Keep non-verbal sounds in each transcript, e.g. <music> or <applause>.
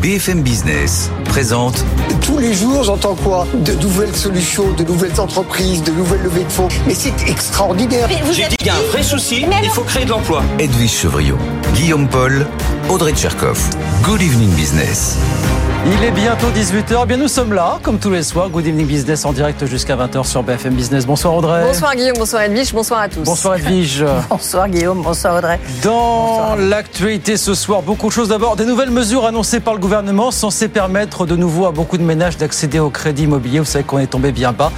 BFM Business présente. Tous les jours, j'entends quoi De nouvelles solutions, de nouvelles entreprises, de nouvelles levées de fonds. Mais c'est extraordinaire. J'ai dit qu'il y a un vrai souci, il faut créer de l'emploi. Edwige Chevriot, Guillaume Paul, Audrey Tcherkov. Good evening business. Il est bientôt 18h. Bien, nous sommes là, comme tous les soirs. Good Evening Business en direct jusqu'à 20h sur BFM Business. Bonsoir Audrey. Bonsoir Guillaume, bonsoir Edwige, bonsoir à tous. Bonsoir Edwige. <laughs> bonsoir Guillaume, bonsoir Audrey. Dans l'actualité ce soir, beaucoup de choses. D'abord, des nouvelles mesures annoncées par le gouvernement censées permettre de nouveau à beaucoup de ménages d'accéder au crédit immobilier. Vous savez qu'on est tombé bien bas.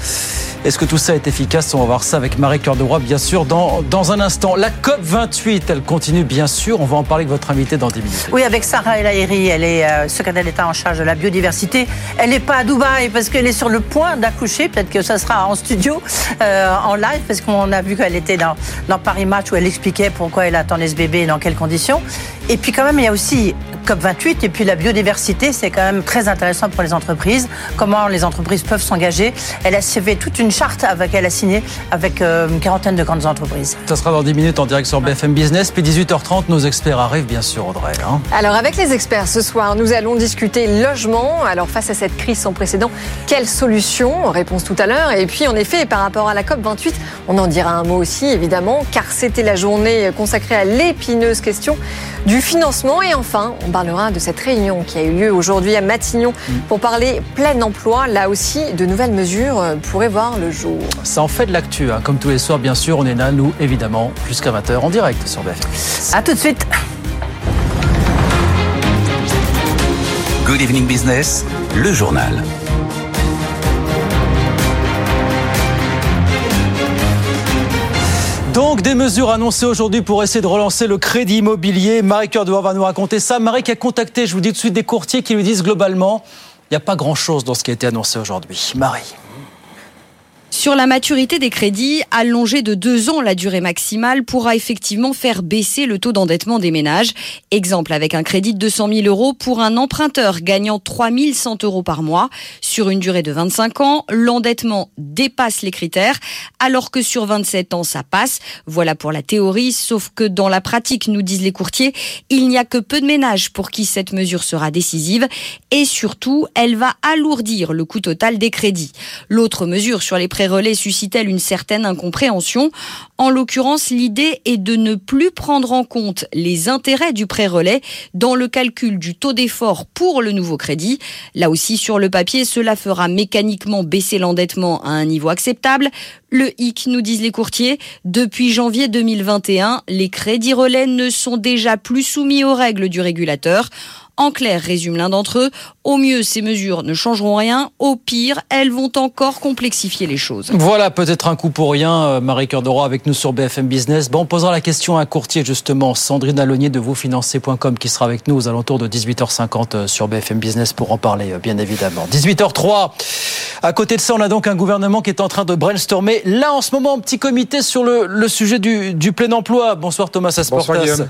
Est-ce que tout ça est efficace? On va voir ça avec Marie Cœur de Roi, bien sûr, dans, dans un instant. La COP 28, elle continue, bien sûr. On va en parler avec votre invité dans 10 minutes. Oui, avec Sarah El elle est euh, secrétaire d'État en charge de la biodiversité. Elle n'est pas à Dubaï parce qu'elle est sur le point d'accoucher. Peut-être que ça sera en studio, euh, en live, parce qu'on a vu qu'elle était dans, dans Paris Match où elle expliquait pourquoi elle attendait ce bébé et dans quelles conditions. Et puis quand même, il y a aussi COP28 et puis la biodiversité, c'est quand même très intéressant pour les entreprises. Comment les entreprises peuvent s'engager. Elle a fait toute une charte avec elle a signé avec euh, une quarantaine de grandes entreprises. Ça sera dans 10 minutes en direct sur BFM Business. Puis 18h30, nos experts arrivent, bien sûr, Audrey. Hein. Alors avec les experts ce soir, nous allons discuter logement. Alors face à cette crise sans précédent, quelle solution? Réponse tout à l'heure. Et puis en effet, par rapport à la COP28, on en dira un mot aussi, évidemment, car c'était la journée consacrée à l'épineuse question du financement. Et enfin, on parlera de cette réunion qui a eu lieu aujourd'hui à Matignon pour parler plein emploi. Là aussi, de nouvelles mesures pourraient voir le jour. Ça en fait de l'actu. Hein. Comme tous les soirs, bien sûr, on est là, nous, évidemment, jusqu'à 20h en direct sur BFM. À tout de suite. Good evening business, le journal. Donc des mesures annoncées aujourd'hui pour essayer de relancer le crédit immobilier. Marie Cœur va nous raconter ça. Marie qui a contacté, je vous dis tout de suite, des courtiers qui lui disent globalement, il n'y a pas grand-chose dans ce qui a été annoncé aujourd'hui. Marie. Sur la maturité des crédits, allonger de deux ans la durée maximale pourra effectivement faire baisser le taux d'endettement des ménages. Exemple avec un crédit de 200 000 euros pour un emprunteur gagnant 3 100 euros par mois. Sur une durée de 25 ans, l'endettement dépasse les critères, alors que sur 27 ans, ça passe. Voilà pour la théorie, sauf que dans la pratique, nous disent les courtiers, il n'y a que peu de ménages pour qui cette mesure sera décisive. Et surtout, elle va alourdir le coût total des crédits. L'autre mesure sur les prêts relais suscite-t-elle une certaine incompréhension En l'occurrence, l'idée est de ne plus prendre en compte les intérêts du prêt relais dans le calcul du taux d'effort pour le nouveau crédit. Là aussi, sur le papier, cela fera mécaniquement baisser l'endettement à un niveau acceptable. Le hic, nous disent les courtiers, depuis janvier 2021, les crédits relais ne sont déjà plus soumis aux règles du régulateur. En clair, résume l'un d'entre eux, au mieux ces mesures ne changeront rien, au pire elles vont encore complexifier les choses. Voilà peut-être un coup pour rien, Marie Cœur de Roi avec nous sur BFM Business. Bon, on posera la question à un courtier justement, Sandrine Alonier de VosFinancer.com qui sera avec nous aux alentours de 18h50 sur BFM Business pour en parler bien évidemment. 18h03. À côté de ça, on a donc un gouvernement qui est en train de brainstormer. Là en ce moment, petit comité sur le, le sujet du, du, plein emploi. Bonsoir Thomas Asportas. Bonsoir.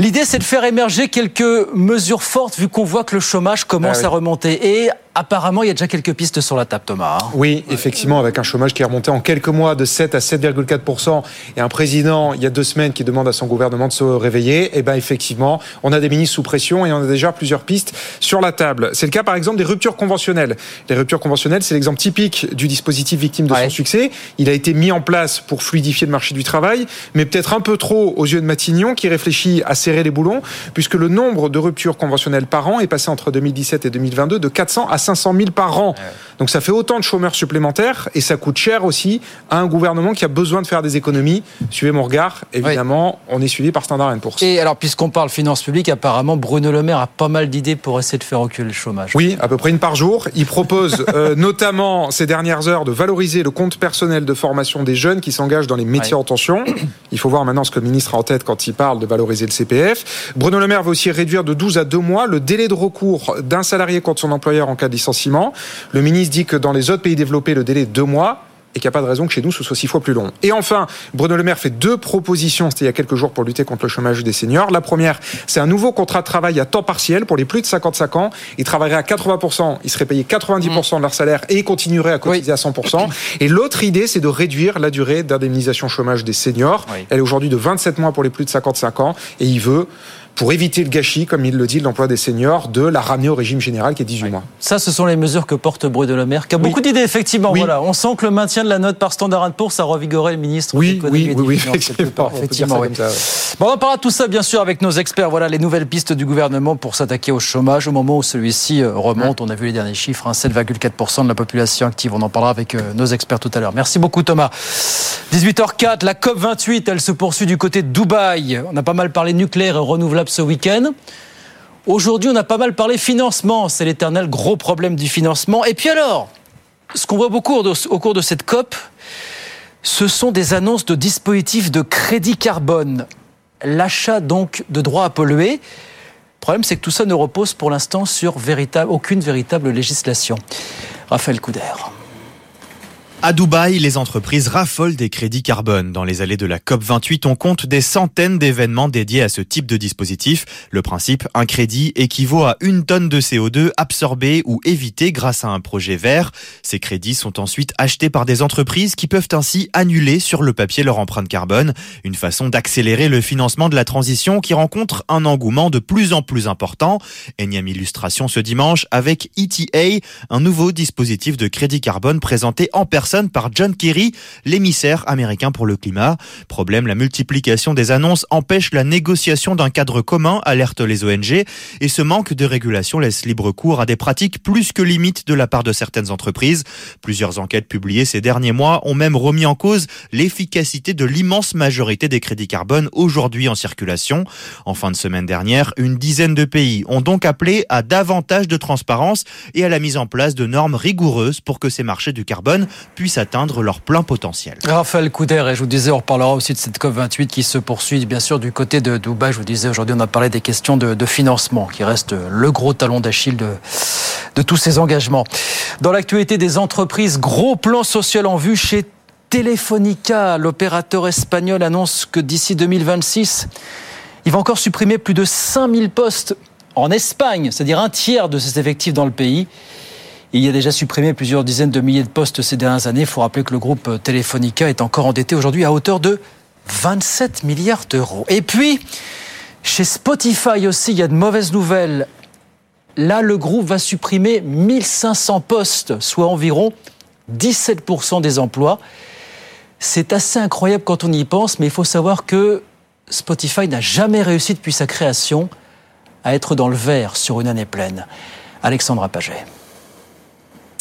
L'idée, c'est de faire émerger quelques mesures fortes vu qu'on voit que le chômage commence Ah oui. à remonter. Et apparemment, il y a déjà quelques pistes sur la table, Thomas. hein. Oui, effectivement, avec un chômage qui est remonté en quelques mois de 7 à 7,4 et un président, il y a deux semaines, qui demande à son gouvernement de se réveiller, et ben effectivement, on a des ministres sous pression et on a déjà plusieurs pistes sur la table. C'est le cas, par exemple, des ruptures conventionnelles. Les ruptures conventionnelles, c'est l'exemple typique du dispositif victime de Ouais. son succès. Il a été mis en place pour fluidifier le marché du travail, mais peut-être un peu trop aux yeux de Matignon, qui réfléchit à serrer les boulons, puisque le nombre de ruptures conventionnelles par an est passé entre 2017 et 2022 de 400 à 500 000 par an. Donc ça fait autant de chômeurs supplémentaires et ça coûte cher aussi à un gouvernement qui a besoin de faire des économies. Suivez mon regard, évidemment, on est suivi par Standard Poor's. Et alors, puisqu'on parle finances publiques, apparemment, Bruno Le Maire a pas mal d'idées pour essayer de faire reculer le chômage. Oui, à peu près une par jour. Il propose <laughs> euh, notamment ces dernières heures de valoriser le compte personnel de formation des jeunes qui s'engagent dans les métiers Ouais. en tension. Il faut voir maintenant ce que le ministre a en tête quand il parle de valoriser le CPF. Bruno Le Maire veut aussi réduire de 12 à 2 mois le délai de recours d'un salarié contre son employeur en cas licenciement. Le ministre dit que dans les autres pays développés, le délai est 2 mois et qu'il n'y a pas de raison que chez nous ce soit six fois plus long. Et enfin, Bruno Le Maire fait deux propositions, c'était il y a quelques jours pour lutter contre le chômage des seniors. La première, c'est un nouveau contrat de travail à temps partiel pour les plus de 55 ans. Ils travailleraient à 80%, ils seraient payés 90% de leur salaire et ils continueraient à cotiser à 100%. Et l'autre idée, c'est de réduire la durée d'indemnisation chômage des seniors. Oui. Elle est aujourd'hui de 27 mois pour les plus de 55 ans et il veut pour éviter le gâchis, comme il le dit, de l'emploi des seniors, de la ramener au régime général qui est 18 mois. Ça, ce sont les mesures que porte Bruno Le Maire, qui a Oui. beaucoup d'idées, effectivement. Oui. Voilà. On sent que le maintien de la note par Standard Poor's, ça a revigoré le ministre de Oui, l'économie oui, et oui, des oui, Finances, quelque effectivement, on ça. Bon, on en parlera de tout ça, bien sûr, avec nos experts. Voilà les nouvelles pistes du gouvernement pour s'attaquer au chômage au moment où celui-ci euh, remonte. On a vu les derniers chiffres, hein, 7,4% de la population active. On en parlera avec euh, nos experts tout à l'heure. Merci beaucoup, Thomas. 18h04, la COP28, elle se poursuit du côté de Dubaï. On a pas mal parlé nucléaire et renouvelable ce week-end. Aujourd'hui, on a pas mal parlé financement. C'est l'éternel gros problème du financement. Et puis alors, ce qu'on voit beaucoup au cours de cette COP, ce sont des annonces de dispositifs de crédit carbone. L'achat donc de droits à polluer. Le problème, c'est que tout ça ne repose pour l'instant sur aucune véritable législation. Raphaël Couder. À Dubaï, les entreprises raffolent des crédits carbone. Dans les allées de la COP28, on compte des centaines d'événements dédiés à ce type de dispositif. Le principe, un crédit équivaut à une tonne de CO2 absorbée ou évitée grâce à un projet vert. Ces crédits sont ensuite achetés par des entreprises qui peuvent ainsi annuler sur le papier leur empreinte carbone. Une façon d'accélérer le financement de la transition qui rencontre un engouement de plus en plus important. Illustration ce dimanche avec ETA, un nouveau dispositif de crédit carbone présenté en personne par John Kerry, l'émissaire américain pour le climat. Problème, la multiplication des annonces empêche la négociation d'un cadre commun, alertent les ONG, et ce manque de régulation laisse libre cours à des pratiques plus que limites de la part de certaines entreprises. Plusieurs enquêtes publiées ces derniers mois ont même remis en cause l'efficacité de l'immense majorité des crédits carbone aujourd'hui en circulation. En fin de semaine dernière, une dizaine de pays ont donc appelé à davantage de transparence et à la mise en place de normes rigoureuses pour que ces marchés du carbone puissent atteindre leur plein potentiel. Raphaël Couder, et je vous disais, on reparlera aussi de cette COP28 qui se poursuit, bien sûr, du côté de Dubaï. Je vous disais, aujourd'hui, on a parlé des questions de, financement, qui reste le gros talon d'Achille de, de tous ces engagements. Dans l'actualité des entreprises, gros plan social en vue chez Telefonica. L'opérateur espagnol annonce que d'ici 2026, il va encore supprimer plus de 5000 postes en Espagne, c'est-à-dire un tiers de ses effectifs dans le pays. Il y a déjà supprimé plusieurs dizaines de milliers de postes ces dernières années. Il faut rappeler que le groupe Telefonica est encore endetté aujourd'hui à hauteur de 27 milliards d'euros. Et puis, chez Spotify aussi, il y a de mauvaises nouvelles. Là, le groupe va supprimer 1500 postes, soit environ 17% des emplois. C'est assez incroyable quand on y pense, mais il faut savoir que Spotify n'a jamais réussi depuis sa création à être dans le vert sur une année pleine. Alexandra Paget.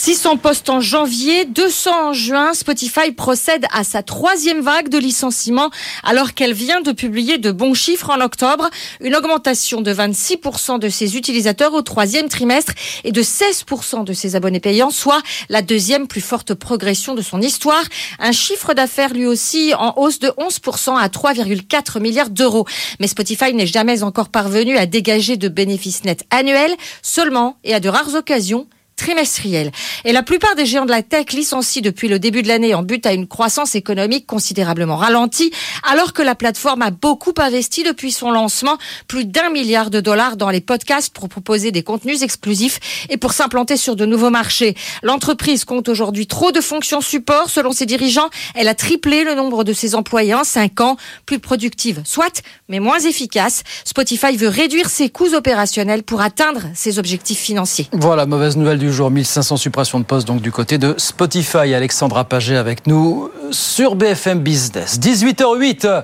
600 postes en janvier, 200 en juin. Spotify procède à sa troisième vague de licenciements alors qu'elle vient de publier de bons chiffres en octobre. Une augmentation de 26% de ses utilisateurs au troisième trimestre et de 16% de ses abonnés payants, soit la deuxième plus forte progression de son histoire. Un chiffre d'affaires lui aussi en hausse de 11% à 3,4 milliards d'euros. Mais Spotify n'est jamais encore parvenu à dégager de bénéfices nets annuels, seulement et à de rares occasions trimestrielle. Et la plupart des géants de la tech licencient depuis le début de l'année en but à une croissance économique considérablement ralentie, alors que la plateforme a beaucoup investi depuis son lancement, plus d'un milliard de dollars dans les podcasts pour proposer des contenus exclusifs et pour s'implanter sur de nouveaux marchés. L'entreprise compte aujourd'hui trop de fonctions support. Selon ses dirigeants, elle a triplé le nombre de ses employés en cinq ans, plus productive, soit, mais moins efficace. Spotify veut réduire ses coûts opérationnels pour atteindre ses objectifs financiers. Voilà, mauvaise nouvelle du jour, 1500 suppressions de postes donc du côté de Spotify. Alexandra Paget avec nous sur BFM Business. 18h08,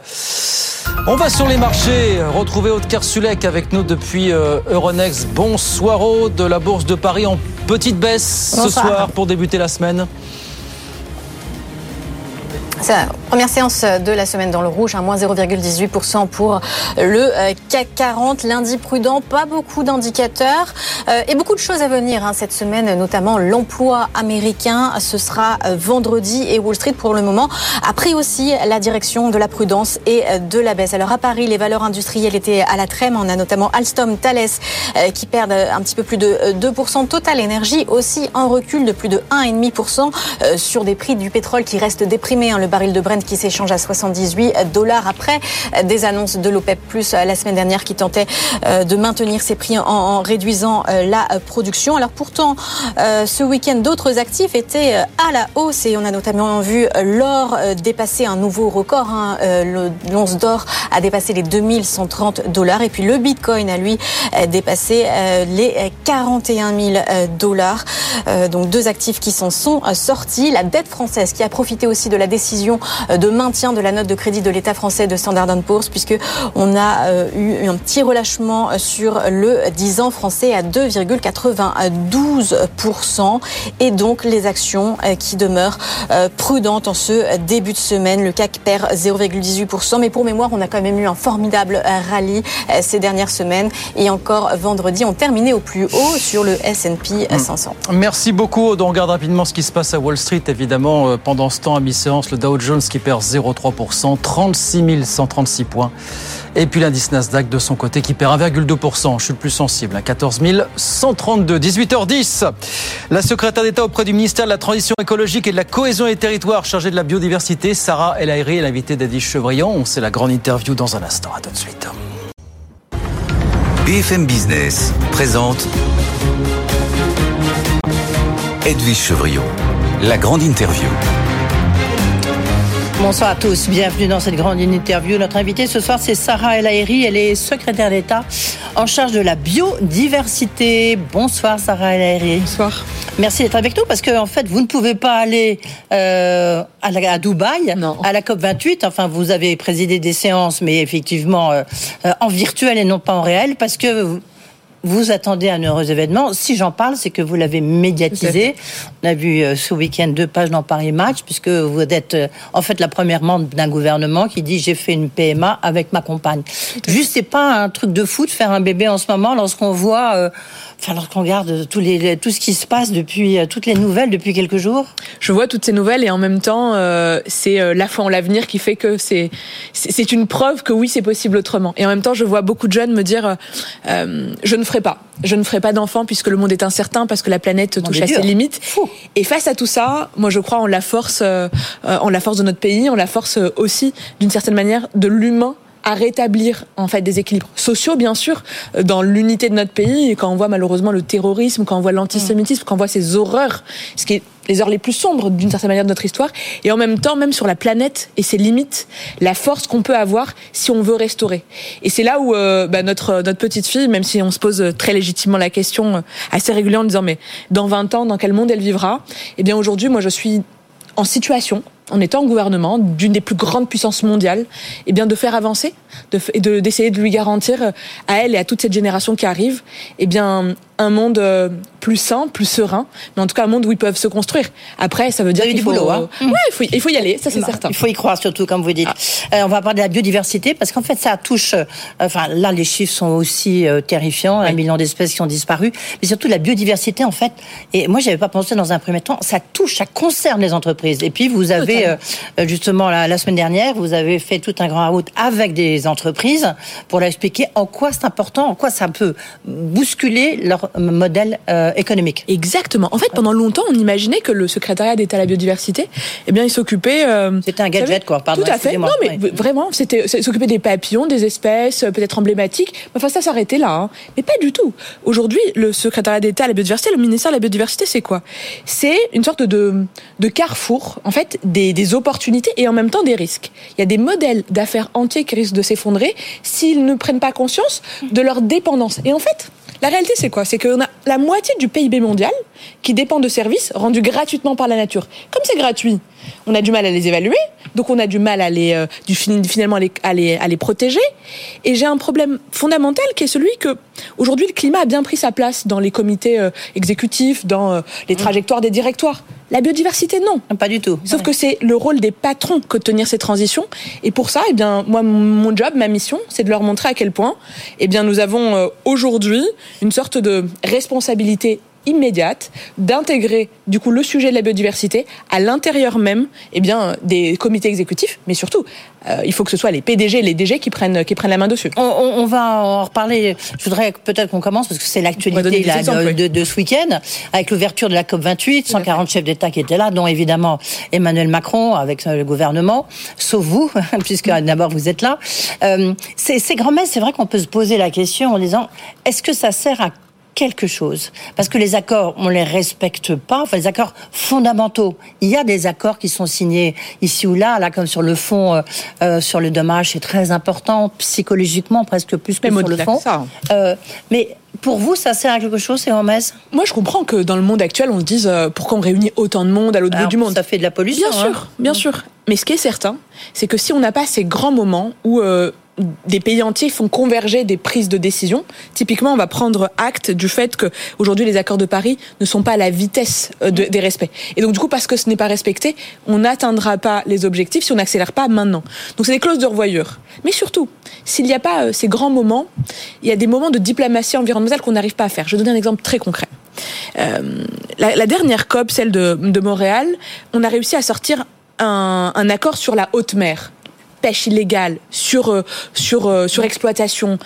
on va sur les marchés, retrouver Aude Kersulek avec nous depuis euh, Euronext. Bonsoir de la Bourse de Paris en petite baisse ce soir pour débuter la semaine. La première séance de la semaine dans le rouge, un moins 0,18% pour le euh, CAC 40. Lundi prudent, pas beaucoup d'indicateurs euh, et beaucoup de choses à venir hein, cette semaine, notamment l'emploi américain. Ce sera euh, vendredi et Wall Street pour le moment a pris aussi la direction de la prudence et euh, de la baisse. Alors à Paris, les valeurs industrielles étaient à la trême. On a notamment Alstom, Thales euh, qui perdent un petit peu plus de euh, 2%. Total Energy aussi en recul de plus de 1,5% euh, sur des prix du pétrole qui restent déprimés. hein. Le baril de Brent qui s'échange à 78 dollars après des annonces de l'OPEP Plus la semaine dernière qui tentait de maintenir ses prix en, réduisant la production. Alors pourtant, ce week-end, d'autres actifs étaient à la hausse et on a notamment vu l'or dépasser un nouveau record. Hein. L'once d'or a dépassé les 2130 dollars et puis le Bitcoin a lui dépassé les 41 000 dollars. Donc deux actifs qui s'en sont sortis. La dette française qui a profité aussi de la décision de maintien de la note de crédit de l'État français de Standard Poor's puisque on a euh, eu un petit relâchement sur le 10 ans français à 2,92% et donc les actions euh, qui demeurent euh, prudentes en ce début de semaine. Le CAC perd 0,18%, mais pour mémoire, on a quand même eu un formidable rallye ces dernières semaines et encore vendredi, on terminait au plus haut sur le S&P 500. Merci beaucoup. On regarde rapidement ce qui se passe à Wall Street. Évidemment, pendant ce temps, à mi-séance, le Dow Jones qui perd 0,3%, 36 136 points. Et puis l'indice Nasdaq de son côté qui perd 1,2%. Je suis le plus sensible, à 14 132. 18h10. La secrétaire d'État auprès du ministère de la Transition écologique et de la cohésion des territoires chargée de la biodiversité, Sarah El Haïry, est l'invitée d'Edith Chevrillon. On sait la grande interview dans un instant. À tout de suite. BFM Business présente Edwige Chevrillon, la grande interview. Bonsoir à tous, bienvenue dans cette grande interview. Notre invitée ce soir, c'est Sarah El Haïry. Elle est secrétaire d'État en charge de la biodiversité. Bonsoir Sarah El Haïry. Bonsoir. Merci d'être avec nous parce que en fait, vous ne pouvez pas aller euh, à, à, Dubaï, à la COP 28. Enfin, vous avez présidé des séances, mais effectivement euh, euh, en virtuel et non pas en réel, parce que vous attendez un heureux événement. Si j'en parle, c'est que vous l'avez médiatisé. On a vu euh, ce week-end deux pages dans Paris Match, puisque vous êtes euh, en fait la première membre d'un gouvernement qui dit j'ai fait une PMA avec ma compagne. Juste, c'est pas un truc de fou de faire un bébé en ce moment lorsqu'on voit euh, Enfin, lorsqu'on regarde tous les, tout ce qui se passe depuis toutes les nouvelles depuis quelques jours. Je vois toutes ces nouvelles et en même temps, c'est la foi en l'avenir qui fait que c'est c'est une preuve que oui, c'est possible autrement. Et en même temps, je vois beaucoup de jeunes me dire je ne ferai pas. Je ne ferai pas d'enfant puisque le monde est incertain, parce que la planète touche à ses limites. Et face à tout ça, moi je crois en la force, euh, en la force de notre pays, en la force euh, aussi, d'une certaine manière, de l'humain à rétablir en fait des équilibres sociaux bien sûr dans l'unité de notre pays. Et quand on voit malheureusement le terrorisme quand on voit l'antisémitisme quand on voit ces horreurs ce qui est les heures les plus sombres d'une certaine manière de notre histoire. Et en même temps même sur la planète et ses limites la force qu'on peut avoir si on veut restaurer. Et c'est là où euh, bah, notre notre petite fille même si on se pose très légitimement la question euh, assez régulièrement en disant mais dans 20 ans dans quel monde elle vivra? Eh bien aujourd'hui moi je suis en situation en étant en gouvernement d'une des plus grandes puissances mondiales, et eh bien de faire avancer et de d'essayer de, lui garantir euh, à elle et à toute cette génération qui arrive, eh bien un monde euh, plus sain, plus serein, mais en tout cas un monde où ils peuvent se construire. Après, ça veut dire qu'il faut, boulot, hein. ouais, il faut, il faut y aller, ça c'est certain. Il faut y croire surtout, comme vous dites. Ah. Euh, on va parler de la biodiversité parce qu'en fait, ça touche. enfin, là, les chiffres sont aussi terrifiants, un million d'espèces qui ont disparu, mais surtout la biodiversité, en fait. Et moi, j'avais pas pensé dans un premier temps, ça touche, ça concerne les entreprises. Et puis, vous avez euh, justement la, semaine dernière, vous avez fait tout un grand route avec des entreprises pour leur expliquer en quoi c'est important, en quoi ça peut bousculer leur modèle euh, économique. Exactement. En fait, pendant longtemps, on imaginait que le secrétariat d'État à la biodiversité, eh bien, il s'occupait. Euh, c'était un gadget, quoi. Pardon, tout à fait. Non, mais vraiment, c'était s'occuper des papillons, des espèces, peut-être emblématiques. Enfin, ça s'arrêtait là. Hein. Mais pas du tout. Aujourd'hui, le secrétariat d'État à la biodiversité, le ministère de la biodiversité, c'est quoi? C'est une sorte de, de carrefour, en fait, des des, opportunités et en même temps des risques. Il y a des modèles d'affaires entiers qui risquent de s'effondrer s'ils ne prennent pas conscience de leur dépendance. Et en fait, la réalité, c'est quoi? C'est qu'on a la moitié du PIB mondial qui dépend de services rendus gratuitement par la nature. Comme c'est gratuit, on a du mal à les évaluer, donc on a du mal à les, euh, du, finalement à les, à les, protéger. Et j'ai un problème fondamental qui est celui que aujourd'hui le climat a bien pris sa place dans les comités euh, exécutifs, dans euh, les mmh. trajectoires des directoires. La biodiversité, non. Pas du tout. Sauf que c'est le rôle des patrons que de tenir ces transitions. Et pour ça, eh bien, moi, mon job, ma mission, c'est de leur montrer à quel point, eh bien, nous avons aujourd'hui une sorte de responsabilité immédiate d'intégrer du coup le sujet de la biodiversité à l'intérieur même eh bien, des comités exécutifs, mais surtout euh, il faut que ce soit les PDG et les DG qui prennent, qui prennent la main dessus. On, on, on va en reparler. Je voudrais peut-être qu'on commence parce que c'est l'actualité de, de, de, ce week-end avec l'ouverture de la COP 28, 140 chefs d'État qui étaient là, dont évidemment Emmanuel Macron avec euh, le gouvernement, sauf vous, <laughs> puisque d'abord vous êtes là. Euh, ces, ces grands-messes, c'est vrai qu'on peut se poser la question en disant est-ce que ça sert à quelque chose. Parce que les accords, on les respecte pas. Enfin, les accords fondamentaux. Il y a des accords qui sont signés ici ou là, là comme sur le fond, euh, euh sur le dommage, c'est très important psychologiquement, presque plus que sur le fond. Euh, mais pour vous, ça sert à quelque chose, c'est Hermès? Moi, je comprends que dans le monde actuel, on se dise euh, pourquoi on réunit autant de monde à l'autre bout du monde. Ça fait de la pollution. Bien sûr, hein. bien sûr. Mais ce qui est certain, c'est que si on n'a pas ces grands moments où euh, des pays entiers font converger des prises de décision. Typiquement, on va prendre acte du fait que aujourd'hui les accords de Paris ne sont pas à la vitesse euh, de, des respects. Et donc du coup, parce que ce n'est pas respecté, on n'atteindra pas les objectifs si on n'accélère pas maintenant. Donc c'est des clauses de revoyure. Mais surtout, s'il n'y a pas euh, ces grands moments, il y a des moments de diplomatie environnementale qu'on n'arrive pas à faire. Je vais donner un exemple très concret. Euh, la, dernière COP, celle de, Montréal, on a réussi à sortir un accord sur la haute mer pêche illégale, sur, euh, sur, euh, sur exploitation.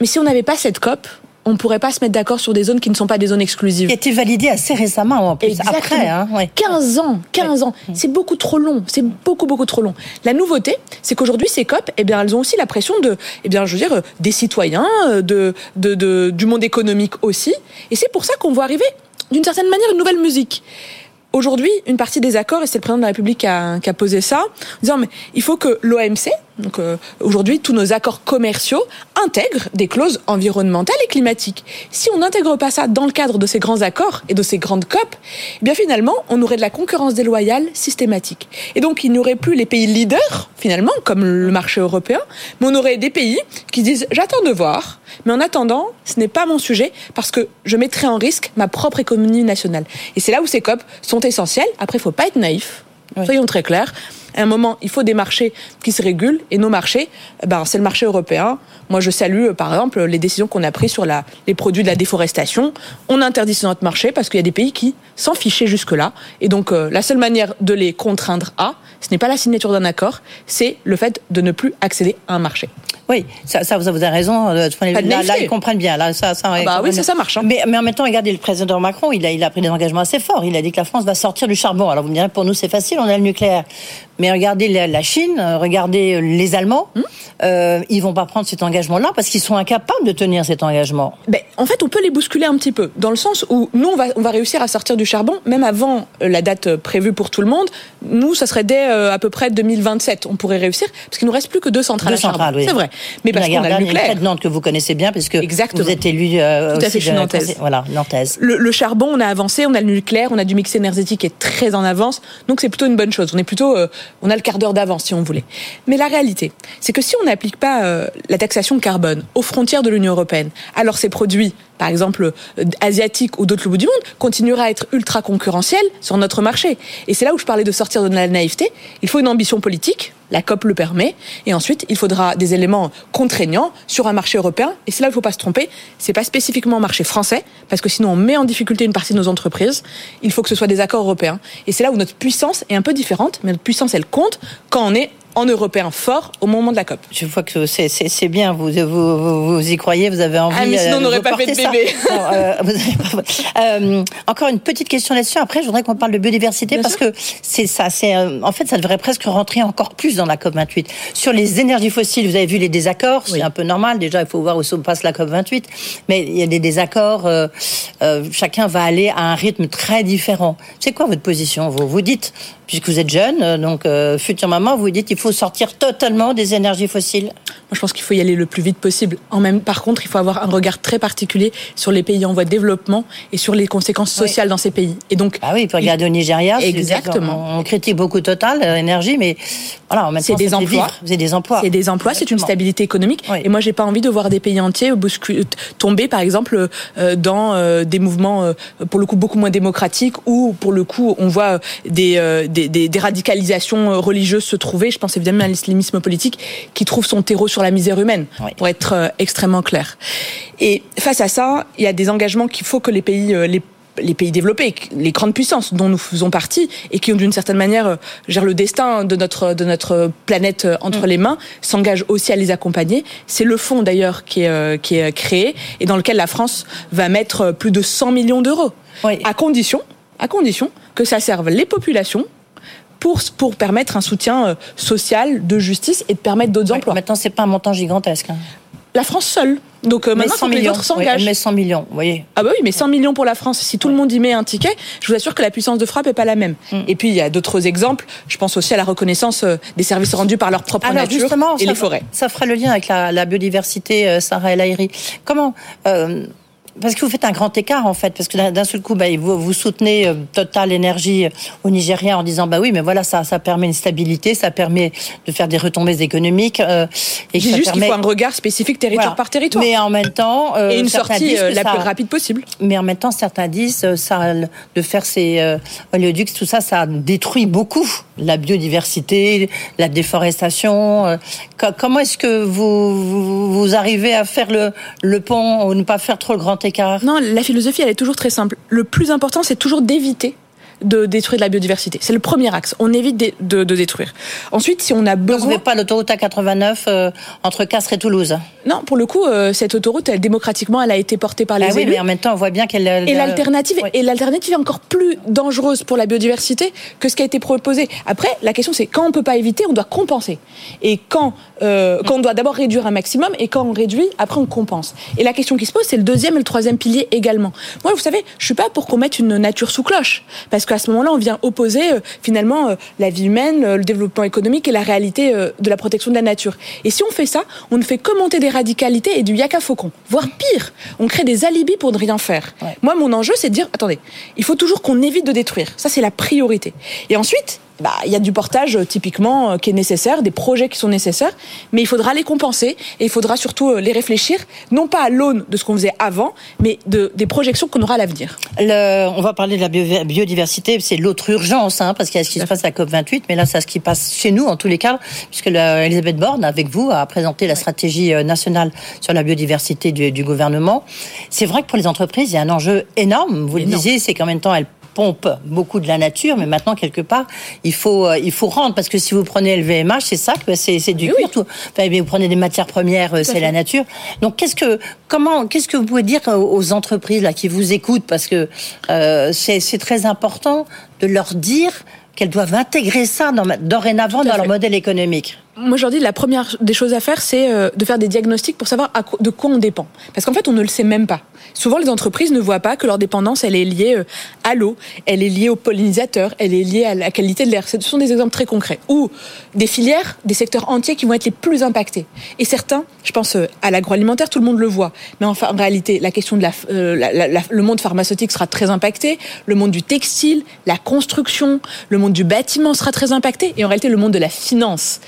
Mais si on n'avait pas cette COP, on ne pourrait pas se mettre d'accord sur des zones qui ne sont pas des zones exclusives. Qui a été validée assez récemment, en plus, Exactement. après. Hein, ouais. 15 ans, 15 ouais. ans. C'est beaucoup trop long. C'est beaucoup, beaucoup trop long. La nouveauté, c'est qu'aujourd'hui, ces COP, eh bien, elles ont aussi la pression de, eh bien, je veux dire, des citoyens, de, de, de du monde économique aussi. Et c'est pour ça qu'on voit arriver, d'une certaine manière, une nouvelle musique. Aujourd'hui, une partie des accords, et c'est le président de la République qui a, qui a posé ça, en disant mais il faut que l'OMC, donc euh, aujourd'hui tous nos accords commerciaux, intègrent des clauses environnementales et climatiques. Si on n'intègre pas ça dans le cadre de ces grands accords et de ces grandes COP, eh bien finalement, on aurait de la concurrence déloyale systématique. Et donc il n'y aurait plus les pays leaders, finalement, comme le marché européen, mais on aurait des pays qui disent j'attends de voir, mais en attendant, ce n'est pas mon sujet parce que je mettrai en risque ma propre économie nationale. Et c'est là où ces COP sont essentielles. Après, il ne faut pas être naïf. Oui. Soyons très clairs. À un moment, il faut des marchés qui se régulent et nos marchés, ben, c'est le marché européen. Moi, je salue, par exemple, les décisions qu'on a prises sur la, les produits de la déforestation. On interdit sur notre marché parce qu'il y a des pays qui s'en fichaient jusque-là. Et donc, euh, la seule manière de les contraindre à, ce n'est pas la signature d'un accord, c'est le fait de ne plus accéder à un marché. Oui, ça, ça vous avez raison. Euh, Là, là, ils comprennent bien. Là, ça, ça, ah bah oui, ça, ça marche. Hein. Mais, mais en même temps, regardez le président Macron, il a, il a pris des engagements assez forts. Il a dit que la France va sortir du charbon. Alors vous me direz, pour nous, c'est facile, on a le nucléaire. Mais regardez la, la Chine, regardez les Allemands, hum euh, ils vont pas prendre cet engagement-là parce qu'ils sont incapables de tenir cet engagement. Ben, en fait, on peut les bousculer un petit peu, dans le sens où nous, on va, on va réussir à sortir du charbon, même avant la date prévue pour tout le monde. Nous, ça serait dès euh, à peu près 2027, on pourrait réussir, parce qu'il nous reste plus que deux centrales deux à. Centrales, oui. C'est vrai. Mais parce qu'on a le nucléaire. de Nantes que vous connaissez bien, puisque Exactement. vous êtes élu euh, Tout à fait, je suis nantaise. Voilà, nantaise. Le, le, charbon, on a avancé, on a le nucléaire, on a du mix énergétique qui est très en avance, donc c'est plutôt une bonne chose. On est plutôt, euh, on a le quart d'heure d'avance si on voulait. Mais la réalité, c'est que si on n'applique pas euh, la taxation carbone aux frontières de l'Union européenne, alors ces produits par exemple euh, asiatiques ou d'autres bout du monde, continuera à être ultra concurrentiel sur notre marché. Et c'est là où je parlais de sortir de la naïveté. Il faut une ambition politique, la COP le permet, et ensuite il faudra des éléments contraignants sur un marché européen. Et c'est là où il ne faut pas se tromper. C'est pas spécifiquement un marché français, parce que sinon on met en difficulté une partie de nos entreprises. Il faut que ce soit des accords européens. Et c'est là où notre puissance est un peu différente, mais notre puissance elle compte quand on est en européen fort au moment de la COP. Je vois que c'est bien, vous, vous, vous, y croyez, vous avez envie. Ah, mais sinon on n'aurait pas fait de bébé. non, euh, <laughs> pas... euh, encore une petite question là-dessus. Après, je voudrais qu'on parle de biodiversité bien parce sûr. que c'est ça. C'est euh, en fait, ça devrait presque rentrer encore plus dans la COP 28. Sur les énergies fossiles, vous avez vu les désaccords. Oui. C'est un peu normal. Déjà, il faut voir où se passe la COP 28. Mais il y a des désaccords. Euh, chacun va aller à un rythme très différent. C'est quoi votre position Vous? Vous dites puisque vous êtes jeune, donc euh, future maman, vous dites qu'il faut sortir totalement des énergies fossiles Moi, je pense qu'il faut y aller le plus vite possible. En même, par contre, il faut avoir un regard très particulier sur les pays en voie de développement et sur les conséquences sociales oui. dans ces pays. Et donc, ah oui, pour regarder il... au Nigeria, exactement. On critique beaucoup Total euh, énergie, mais voilà, en même c'est des, emplois. C'est des emplois. C'est des emplois. C'est une stabilité économique. Oui. Et moi, j'ai pas envie de voir des pays entiers tomber, par exemple, euh, dans euh, des mouvements euh, pour le coup beaucoup moins démocratiques ou pour le coup, on voit des, des des, des, des, radicalisations religieuses se trouver. Je pense pense évidemment à l'islamisme politique qui trouve son terreau sur la misère humaine, pour être euh, extrêmement clair. Et face à ça, il y a des engagements qu'il faut que les pays, euh, les les pays développés, les grandes puissances dont nous faisons partie et qui ont d'une certaine manière euh, gèrent le destin de notre de notre planète entre mm. les mains, s'engagent aussi à les accompagner. C'est le fonds d'ailleurs qui est qui est créé et dans lequel la France va mettre plus de 100 millions d'euros, à condition à condition que ça serve les populations pour, pour permettre un soutien euh, social, de justice et de permettre d'autres emplois. Maintenant, c'est pas un montant gigantesque. Hein. La France seule. Donc euh, maintenant, 100 que les autres s'engagent. mais 100 millions, vous voyez. Ah bah oui, mais 100 millions pour la France. Si tout le monde y met un ticket, je vous assure que la puissance de frappe est pas la même. Mm. Et puis il y a d'autres exemples. Je pense aussi à la reconnaissance euh, des services rendus par leur propre nature et les forêts. Ça fera le lien avec la, la biodiversité, Sarah El Aïri. Comment parce que vous faites un grand écart en fait, parce que d'un seul coup, bah, vous, vous soutenez euh, Total Énergie euh, au Nigeria en disant bah oui, mais voilà, ça, ça permet une stabilité, ça permet de faire des retombées économiques. Euh, et juste permet... qu'il faut un regard spécifique territoire par territoire. Mais en même temps, et une sortie la plus rapide possible. Mais en même temps, certains disent ça, de faire ces oléoducs, tout ça, ça détruit beaucoup la biodiversité, la déforestation. comment est-ce que vous, vous, arrivez à faire le, le pont ou ne pas faire trop le grand écart Non, la philosophie, elle est toujours très simple. Le plus important, c'est toujours d'éviter de détruire de la biodiversité. C'est le premier axe. On évite de, de, détruire. Ensuite, si on a besoin... Donc vous pas l'autoroute A89 euh, entre Castres et Toulouse Non, pour le coup, euh, cette autoroute, elle, démocratiquement, elle a été portée par les ah oui, mais en même temps, on voit bien qu'elle... Et l'alternative et l'alternative est encore plus dangereuse pour la biodiversité que ce qui a été proposé. Après, la question, c'est quand on peut pas éviter, on doit compenser. Et quand, euh, quand on doit d'abord réduire un maximum, et quand on réduit, après on compense. Et la question qui se pose, c'est le deuxième et le troisième pilier également. Moi, vous savez, je suis pas pour qu'on mette une nature sous cloche, parce qu'à ce moment-là, on vient opposer euh, finalement euh, la vie humaine, euh, le développement économique et la réalité de la protection de la nature. Et si on fait ça, on ne fait que monter des radicalités et du yaka faucon, voire pire, on crée des alibis pour ne rien faire. Moi, mon enjeu, c'est de dire, attendez, il faut toujours qu'on évite de détruire. Ça, c'est la priorité. Et ensuite, bah, il y a du portage euh, typiquement euh, qui est nécessaire, des projets qui sont nécessaires, mais il faudra les compenser et il faudra surtout euh, les réfléchir, non pas à l'aune de ce qu'on faisait avant, mais de, des projections qu'on aura à l'avenir. On va parler de la biodiversité, c'est l'autre urgence, hein, parce qu'il y a ce qui se passe à la COP28, mais là, c'est ce qui passe chez nous en tous les cas, puisque Elisabeth Borne, avec vous, a présenté la stratégie nationale sur la biodiversité du, du gouvernement. C'est vrai que pour les entreprises, il y a un enjeu énorme. Vous le disiez, c'est qu'en même temps, elles pompe beaucoup de la nature, mais maintenant quelque part il faut euh, il faut rendre parce que si vous prenez le VMH, c'est ça que c'est c'est du cuir. Tout. Enfin, vous prenez des matières premières, euh, c'est la nature. Donc qu'est-ce que comment qu'est-ce que vous pouvez dire aux entreprises là qui vous écoutent parce que euh, c'est c'est très important de leur dire qu'elles doivent intégrer ça dans, dorénavant dans leur modèle économique? Moi, aujourd'hui, la première des choses à faire, c'est euh, de faire des diagnostics pour savoir de quoi on dépend. Parce qu'en fait, on ne le sait même pas. Souvent, les entreprises ne voient pas que leur dépendance, elle est liée euh, à l'eau, elle est liée aux pollinisateurs, elle est liée à la qualité de l'air. Ce sont des exemples très concrets. Ou des filières, des secteurs entiers qui vont être les plus impactés. Et certains, je pense euh, à l'agroalimentaire, tout le monde le voit. Mais enfin, en réalité, la question de la, le monde pharmaceutique sera très impacté, le monde du textile, la construction, le monde du bâtiment sera très impacté, et en réalité, le monde de la finance.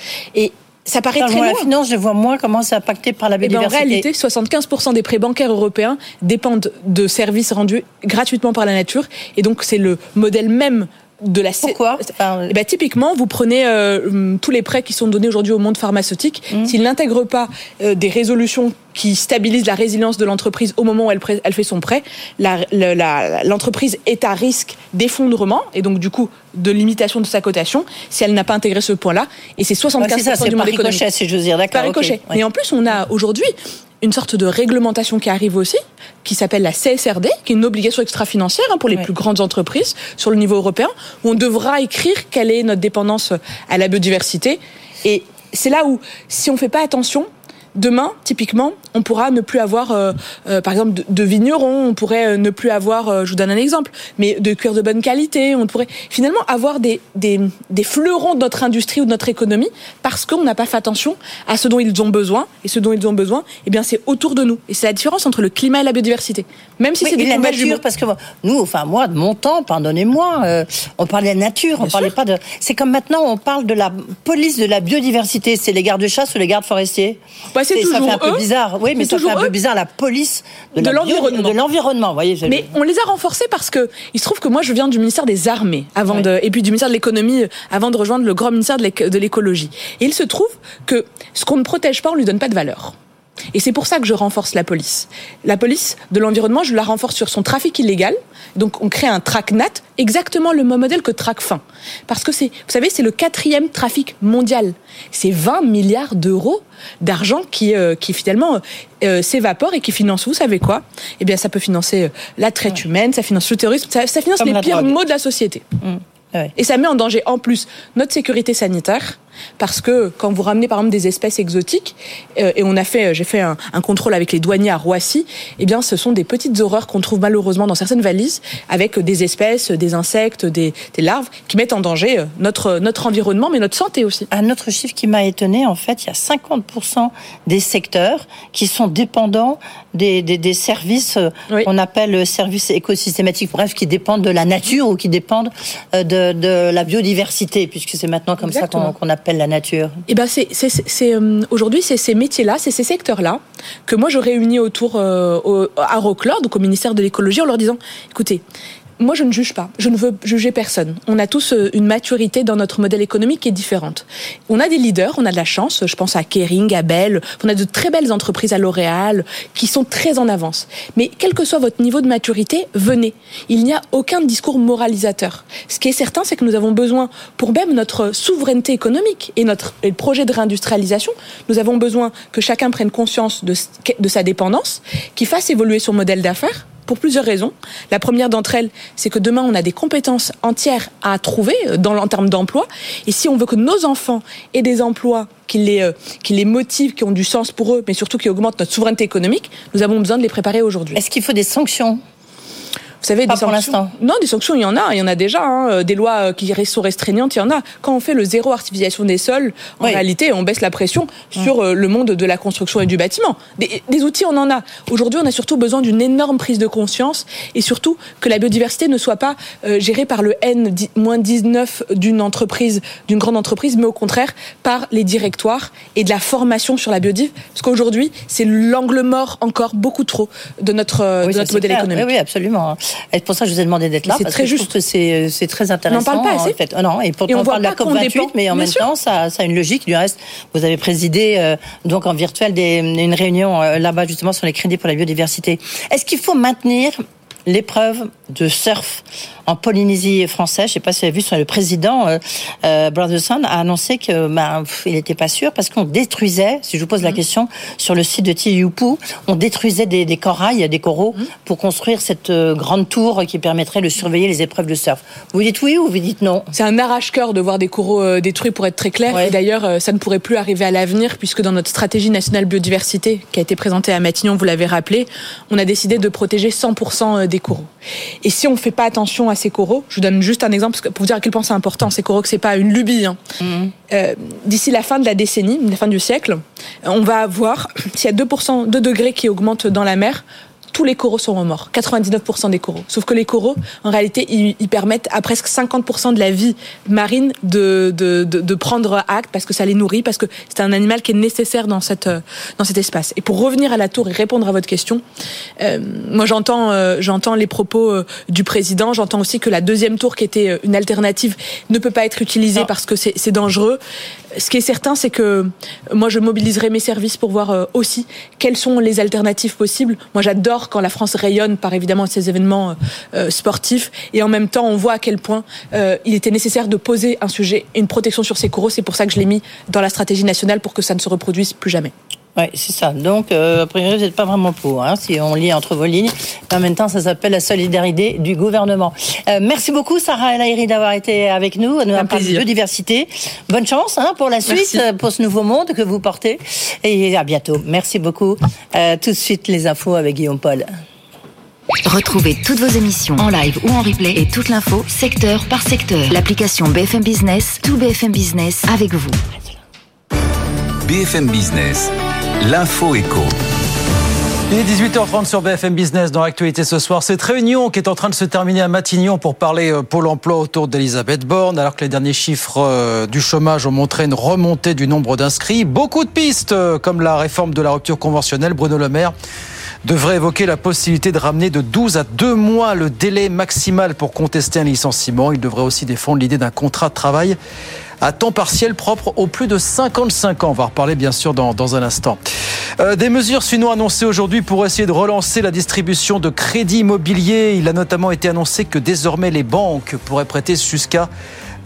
Ça paraît très loin. la finance, je vois moins comment c'est impacté par la biodiversité. Eh ben, en réalité, 75% des prêts bancaires européens dépendent de services rendus gratuitement par la nature. Et donc, c'est le modèle même de la Pourquoi ben, Typiquement, vous prenez euh, tous les prêts qui sont donnés aujourd'hui au monde pharmaceutique. Mmh. S'ils n'intègrent pas euh, des résolutions qui stabilisent la résilience de l'entreprise au moment où elle, elle fait son prêt, l'entreprise est à risque d'effondrement et donc du coup de limitation de sa cotation si elle n'a pas intégré ce point-là. Et c'est 75% du monde économique. si je veux dire, d'accord. Et en plus, on a aujourd'hui une sorte de réglementation qui arrive aussi, qui s'appelle la CSRD, qui est une obligation extra-financière hein, pour les plus grandes entreprises sur le niveau européen, où on devra écrire quelle est notre dépendance à la biodiversité. Et c'est là où, si on ne fait pas attention, Demain, typiquement, on pourra ne plus avoir, euh, euh, par exemple, de, vignerons, on pourrait euh, ne plus avoir, je vous donne un exemple, mais de cuir de bonne qualité, on pourrait finalement avoir des, des, des fleurons de notre industrie ou de notre économie parce qu'on n'a pas fait attention à ce dont ils ont besoin. Et ce dont ils ont besoin, eh bien, c'est autour de nous. Et c'est la différence entre le climat et la biodiversité. Même si c'est des la nature, parce que nous, enfin moi, de mon temps, pardonnez-moi, on parlait de la nature, on parlait pas de. C'est comme maintenant, on parle de la police de la biodiversité. C'est les gardes de chasse ou les gardes forestiers? Bah, c'est toujours ça fait un peu bizarre. Oui, mais c'est ça toujours un peu eux. bizarre la police de, l'environnement. De l'environnement, voyez. Mais on les a renforcés parce que il se trouve que moi je viens du ministère des Armées avant de et puis du ministère de l'économie euh, avant de rejoindre le grand ministère de l'écologie. Et il se trouve que ce qu'on ne protège pas, on lui donne pas de valeur. Et c'est pour ça que je renforce la police. La police de l'environnement, je la renforce sur son trafic illégal. Donc on crée un TRACNAT, exactement le même modèle que TRACFIN. Parce que c'est, vous savez, c'est le quatrième trafic mondial. C'est 20 milliards d'euros d'argent qui, euh, qui finalement euh, s'évapore et qui finance, vous savez quoi? Eh bien, ça peut financer euh, la traite humaine, ça finance le terrorisme, ça, ça finance Comme les pires drogue. maux de la société. Ouais. Et ça met en danger en plus notre sécurité sanitaire parce que quand vous ramenez par exemple des espèces exotiques euh, et on a fait j'ai fait un, un contrôle avec les douaniers à Roissy, eh bien ce sont des petites horreurs qu'on trouve malheureusement dans certaines valises avec des espèces, des insectes, des, des larves qui mettent en danger euh, notre notre environnement mais notre santé aussi. Un autre chiffre qui m'a étonné, en fait, il y a 50% des secteurs qui sont dépendants des, des, des services euh, Oui. qu'on appelle services écosystématiques, bref, qui dépendent de la nature ou qui dépendent euh, de, de la biodiversité, puisque c'est maintenant comme Exactement. ça qu'on appelle la nature. Eh ben c'est euh, aujourd'hui c'est ces métiers-là, c'est ces secteurs-là que moi je réunis autour euh, au, à Roclore, donc au ministère de l'écologie, en leur disant écoutez. Moi, je ne juge pas. Je ne veux juger personne. On a tous euh, une maturité dans notre modèle économique qui est différente. On a des leaders, on a de la chance. Je pense à Kering, à Bell. On a de très belles entreprises à L'Oréal qui sont très en avance. Mais quel que soit votre niveau de maturité, venez. Il n'y a aucun discours moralisateur. Ce qui est certain, c'est que nous avons besoin, pour même notre souveraineté économique et notre projet de réindustrialisation, nous avons besoin que chacun prenne conscience de, de sa dépendance, qu'il fasse évoluer son modèle d'affaires pour plusieurs raisons. La première d'entre elles, c'est que demain, on a des compétences entières à trouver euh, dans, en termes d'emploi. Et si on veut que nos enfants aient des emplois qui les, euh, qui les motivent, qui ont du sens pour eux, mais surtout qui augmentent notre souveraineté économique, nous avons besoin de les préparer aujourd'hui. Est-ce qu'il faut des sanctions Vous savez, Pas des pour sanctions. Non, des sanctions, il y en a, il y en a déjà. hein. Des lois euh, qui sont restreignantes, il y en a. Quand on fait le zéro artificialisation des sols, en Oui. réalité, on baisse la pression sur euh, le monde de la construction et du bâtiment. Des, des outils, on en a. Aujourd'hui, on a surtout besoin d'une énorme prise de conscience et surtout que la biodiversité ne soit pas euh, gérée par le N-19 d'une entreprise, d'une grande entreprise, mais au contraire par les directoires et de la formation sur la biodive. Parce qu'aujourd'hui, c'est l'angle mort encore beaucoup trop de notre, euh, Oui, de notre modèle clair. économique. Oui, oui, absolument. Et c'est pour ça que je vous ai demandé d'être là. C'est très que je juste. trouve que c'est très intéressant. parle pas assez. En fait. Oh non, et pourtant Et on on, parle de la pas qu'on COP28, dépend. mais en Bien même sûr. temps, ça, ça a une logique. Du reste, vous avez présidé euh, donc en virtuel des, une réunion euh, là-bas justement sur les crédits pour la biodiversité. Est-ce qu'il faut maintenir l'épreuve de surf en Polynésie française. Je sais pas si vous avez vu, sur le président euh, euh, Brotherson a annoncé que ben, pff, il n'était pas sûr parce qu'on détruisait, si je vous pose la question, sur le site de Tiupu, on détruisait des, des corails, des coraux, pour construire cette euh, grande tour qui permettrait de surveiller les épreuves de surf. Vous dites oui ou vous dites non? C'est un arrache-cœur de voir des coraux euh, détruits, pour être très clair. Ouais. Et d'ailleurs, ça ne pourrait plus arriver à l'avenir, puisque dans notre stratégie nationale biodiversité, qui a été présentée à Matignon, vous l'avez rappelé, on a décidé de protéger 100% des coraux. Et si on ne fait pas attention à ces coraux, je vous donne juste un exemple pour vous dire à quel point c'est important, ces coraux, que c'est pas une lubie. hein. Euh, D'ici la fin de la décennie, la fin du siècle, on va avoir, s'il y a 2%, 2 degrés qui augmentent dans la mer, tous les coraux seront morts, 99% des coraux. Sauf que les coraux, en réalité, ils, ils permettent à presque 50% de la vie marine de, de, de, de prendre acte parce que ça les nourrit, parce que c'est un animal qui est nécessaire dans, cette, euh, dans cet espace. Et pour revenir à la tour et répondre à votre question, euh, moi j'entends euh, j'entends les propos euh, du président, j'entends aussi que la deuxième tour qui était euh, une alternative ne peut pas être utilisée parce que c'est c'est dangereux. Ce qui est certain, c'est que moi je mobiliserai mes services pour voir euh, aussi quelles sont les alternatives possibles. Moi j'adore quand la France rayonne par évidemment ces événements euh, euh, sportifs et en même temps on voit à quel point il était nécessaire de poser un sujet, une protection sur ces coraux. C'est pour ça que je l'ai mis dans la stratégie nationale pour que ça ne se reproduise plus jamais. Oui, c'est ça. Donc, euh, a priori, vous n'êtes pas vraiment pour, hein, si on lit entre vos lignes. Mais en même temps, ça s'appelle la solidarité du gouvernement. Euh, merci beaucoup, Sarah El Haïry, d'avoir été avec nous, à nous Un parler de plaisir. biodiversité. Bonne chance hein, pour la suite, Merci. euh, pour ce nouveau monde que vous portez. Et à bientôt. Merci beaucoup. Euh, tout de suite, les infos avec Guillaume Paul. Retrouvez toutes vos émissions en live ou en replay et toute l'info secteur par secteur. L'application BFM Business, tout BFM Business avec vous. BFM Business, l'info éco. Il est 18h30 sur BFM Business dans l'actualité ce soir. Cette réunion qui est en train de se terminer à Matignon pour parler euh, Pôle emploi autour d'Elisabeth Borne, alors que les derniers chiffres euh, du chômage ont montré une remontée du nombre d'inscrits. Beaucoup de pistes, euh, comme la réforme de la rupture conventionnelle. Bruno Le Maire devrait évoquer la possibilité de ramener de 12 à 2 mois le délai maximal pour contester un licenciement. Il devrait aussi défendre l'idée d'un contrat de travail à temps partiel propre aux plus de 55 ans. On va reparler bien sûr dans, dans un instant. Euh, des mesures sinon annoncées aujourd'hui pour essayer de relancer la distribution de crédits immobiliers. Il a notamment été annoncé que désormais les banques pourraient prêter jusqu'à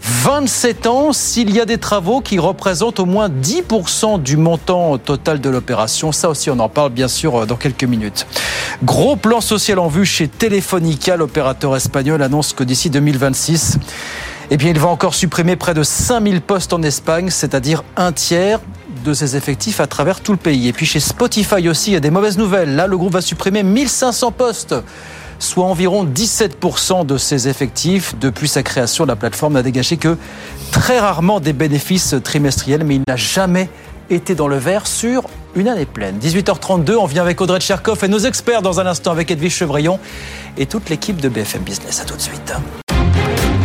27 ans s'il y a des travaux qui représentent au moins 10% du montant total de l'opération. Ça aussi, on en parle bien sûr dans quelques minutes. Gros plan social en vue chez Telefonica. L'opérateur espagnol annonce que d'ici 2026, eh bien, il va encore supprimer près de 5000 postes en Espagne, c'est-à-dire un tiers de ses effectifs à travers tout le pays. Et puis chez Spotify aussi, il y a des mauvaises nouvelles. Là, le groupe va supprimer 1500 postes soit environ 17% de ses effectifs. Depuis sa création, la plateforme n'a dégagé que très rarement des bénéfices trimestriels, mais il n'a jamais été dans le vert sur une année pleine. 18h32, on vient avec Audrey Tcherkov et nos experts dans un instant avec Edwige Chevrillon et toute l'équipe de BFM Business. À tout de suite.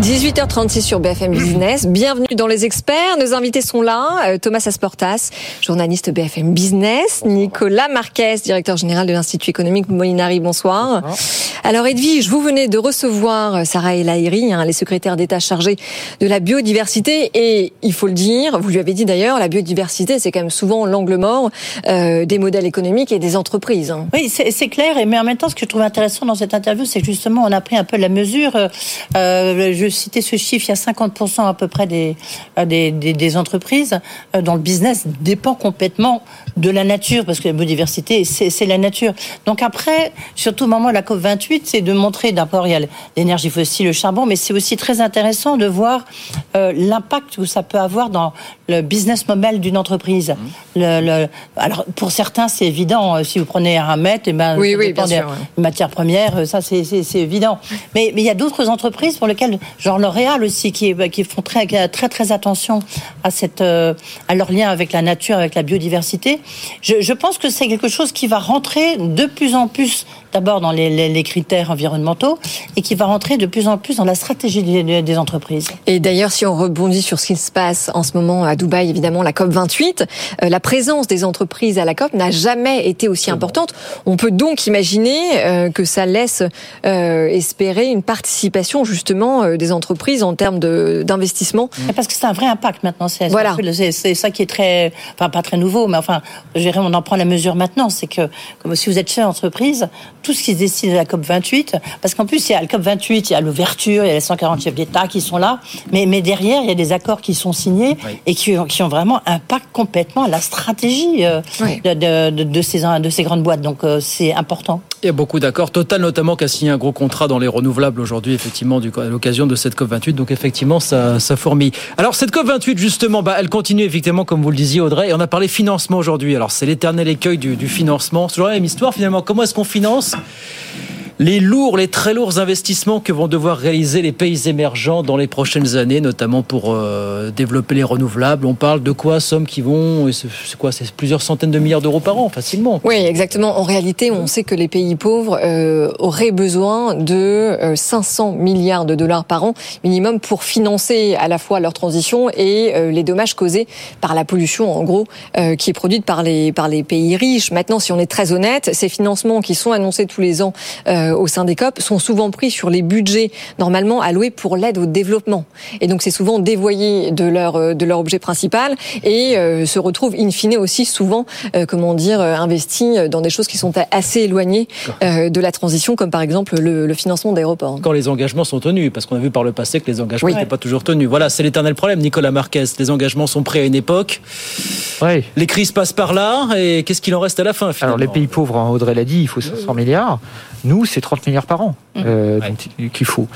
18h36 sur BFM Business. Bienvenue dans les experts. Nos invités sont là. Euh, Thomas Asportas, journaliste BFM Business. Nicolas Marquez, directeur général de l'Institut économique Molinari. Bonsoir. Bonsoir. Alors Edwige, vous venez de recevoir euh, Sarah El Haïry, hein, les secrétaires d'État chargés de la biodiversité. Et il faut le dire, vous lui avez dit d'ailleurs, la biodiversité, c'est quand même souvent l'angle mort euh, des modèles économiques et des entreprises. Hein. Oui, c'est clair. Mais en même temps, ce que je trouve intéressant dans cette interview, c'est que justement, on a pris un peu la mesure. Euh, je citais ce chiffre, il y a 50% à peu près des, des, des, des entreprises dont le business dépend complètement de la nature, parce que la biodiversité, c'est la nature. Donc après, surtout au moment de la COP28, c'est de montrer, d'abord, il y a l'énergie fossile, le charbon, mais c'est aussi très intéressant de voir euh, l'impact que ça peut avoir dans le business model d'une entreprise. Mmh. Le, le, alors, pour certains, c'est évident. Si vous prenez un mètre, et ben, oui, oui, bien des sûr, ouais. matières premières, ça, c'est évident. Mais, mais il y a d'autres entreprises pour lesquelles, genre L'Oréal aussi, qui, qui font très, très, très attention à, cette, euh, à leur lien avec la nature, avec la biodiversité. Je, je pense que c'est quelque chose qui va rentrer de plus en plus d'abord dans les, les, les, critères environnementaux et qui va rentrer de plus en plus dans la stratégie des, des entreprises. Et d'ailleurs, si on rebondit sur ce qui se passe en ce moment à Dubaï, évidemment, la COP 28, euh, la présence des entreprises à la COP n'a jamais été aussi importante. On peut donc imaginer euh, que ça laisse euh, espérer une participation justement des entreprises en termes d'investissement. Parce que c'est un vrai impact maintenant. C'est voilà. ça qui est très, enfin pas très nouveau, mais enfin, je dirais, on en prend la mesure maintenant. C'est que comme si vous êtes chef d'entreprise, tout ce qui se décide à la COP 28, parce qu'en plus il y a la COP 28, il y a l'ouverture, il y a les 140 chefs d'État qui sont là, mais, mais derrière il y a des accords qui sont signés oui. et qui, qui, ont vraiment impact complètement la stratégie euh, oui. de, de, de, ces, de ces grandes boîtes. Donc euh, c'est important. Il y a beaucoup d'accords. Total notamment qui a signé un gros contrat dans les renouvelables aujourd'hui, effectivement, à l'occasion de cette COP 28. Donc effectivement, ça, ça fourmille. Alors cette COP 28, justement, bah, elle continue effectivement, comme vous le disiez, Audrey. Et on a parlé financement aujourd'hui. Alors c'est l'éternel écueil du financement. C'est toujours la même histoire finalement. Comment est-ce qu'on finance? Les lourds, les très lourds investissements que vont devoir réaliser les pays émergents dans les prochaines années, notamment pour euh, développer les renouvelables. On parle de quoi Sommes qui vont, c'est quoi C'est plusieurs centaines de milliards d'euros par an, facilement. Oui, exactement. En réalité, on sait que les pays pauvres euh, auraient besoin de euh, 500 milliards de dollars par an minimum pour financer à la fois leur transition et euh, les dommages causés par la pollution, en gros, euh, qui est produite par les par les pays riches. Maintenant, si on est très honnête, ces financements qui sont annoncés tous les ans euh, au sein des COP sont souvent pris sur les budgets normalement alloués pour l'aide au développement. Et donc c'est souvent dévoyé de leur euh, de leur objet principal et euh, se retrouve in fine aussi souvent euh, comment dire investi dans des choses qui sont assez éloignées euh, de la transition comme par exemple le, le financement d'aéroports. Quand les engagements sont tenus parce qu'on a vu par le passé que les engagements n'étaient oui. pas toujours tenus. Voilà, c'est l'éternel problème Nicolas Marquez, les engagements sont pris à une époque. Oui. Les crises passent par là et qu'est-ce qu'il en reste à la fin finalement Alors les pays pauvres, hein, Audrey l'a dit, il faut 500 milliards. Nous, c'est 30 milliards par an Mmh. euh, ouais. qu'il faut.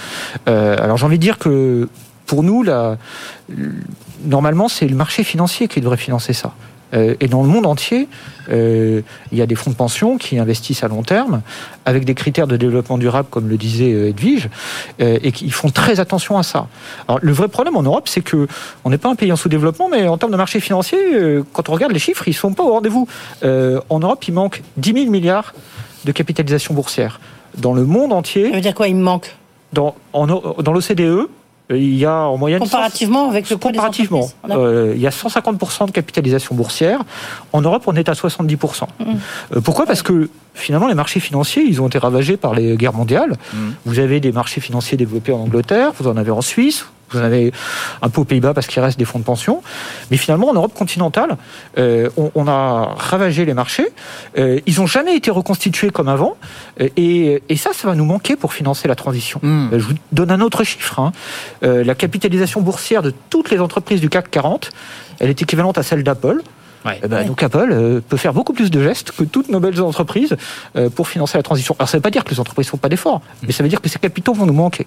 Euh, alors j'ai envie de dire que pour nous, là, normalement, c'est le marché financier qui devrait financer ça. Euh, et dans le monde entier, euh, il y a des fonds de pension qui investissent à long terme, avec des critères de développement durable, comme le disait euh, Edwige, euh, et qui font très attention à ça. Alors, le vrai problème en Europe, c'est que on n'est pas un pays en sous-développement, mais en termes de marché financier, euh, quand on regarde les chiffres, ils sont pas au rendez-vous. Euh, en Europe, il manque 10 000 milliards de capitalisation boursière. Dans le monde entier. Ça veut dire quoi Il me manque? Dans, en- dans l'OCDE, il y a en moyenne. Comparativement avec le poids Comparativement, euh, il y a 150% de capitalisation boursière. En Europe, on est à 70%. Mm. Euh, pourquoi? Parce que finalement, les marchés financiers, ils ont été ravagés par les guerres mondiales. Vous avez des marchés financiers développés en Angleterre, vous en avez en Suisse, vous en avez un peu aux Pays-Bas parce qu'il reste des fonds de pension. Mais finalement, en Europe continentale, euh, on, on a ravagé les marchés. Euh, ils n'ont jamais été reconstitués comme avant. Euh, Et, et ça, ça va nous manquer pour financer la transition. Euh, Je vous donne un autre chiffre. hein. Euh, la capitalisation boursière de toutes les entreprises du CAC 40, elle est équivalente à celle d'Apple. Eh ben, Donc Apple euh, peut faire beaucoup plus de gestes que toutes nos belles entreprises euh, pour financer la transition. Alors ça ne veut pas dire que les entreprises ne font pas d'efforts, mais ça veut dire que ces capitaux vont nous manquer.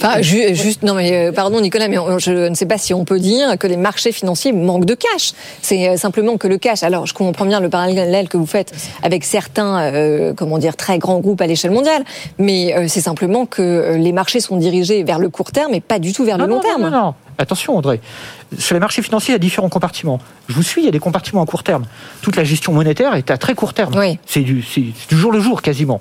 Enfin, ju- juste, non mais euh, pardon Nicolas, mais je ne sais pas si on peut dire que les marchés financiers manquent de cash. C'est simplement que le cash. Alors, je comprends bien le parallèle que vous faites avec certains, euh, comment dire, très grands groupes à l'échelle mondiale, mais euh, c'est simplement que les marchés sont dirigés vers le court terme et pas du tout vers le long non, terme. Non, non, non. Attention, André. Sur les marchés financiers, il y a différents compartiments. Je vous suis, il y a des compartiments à court terme. Toute la gestion monétaire est à très court terme. C'est du, jour le jour quasiment.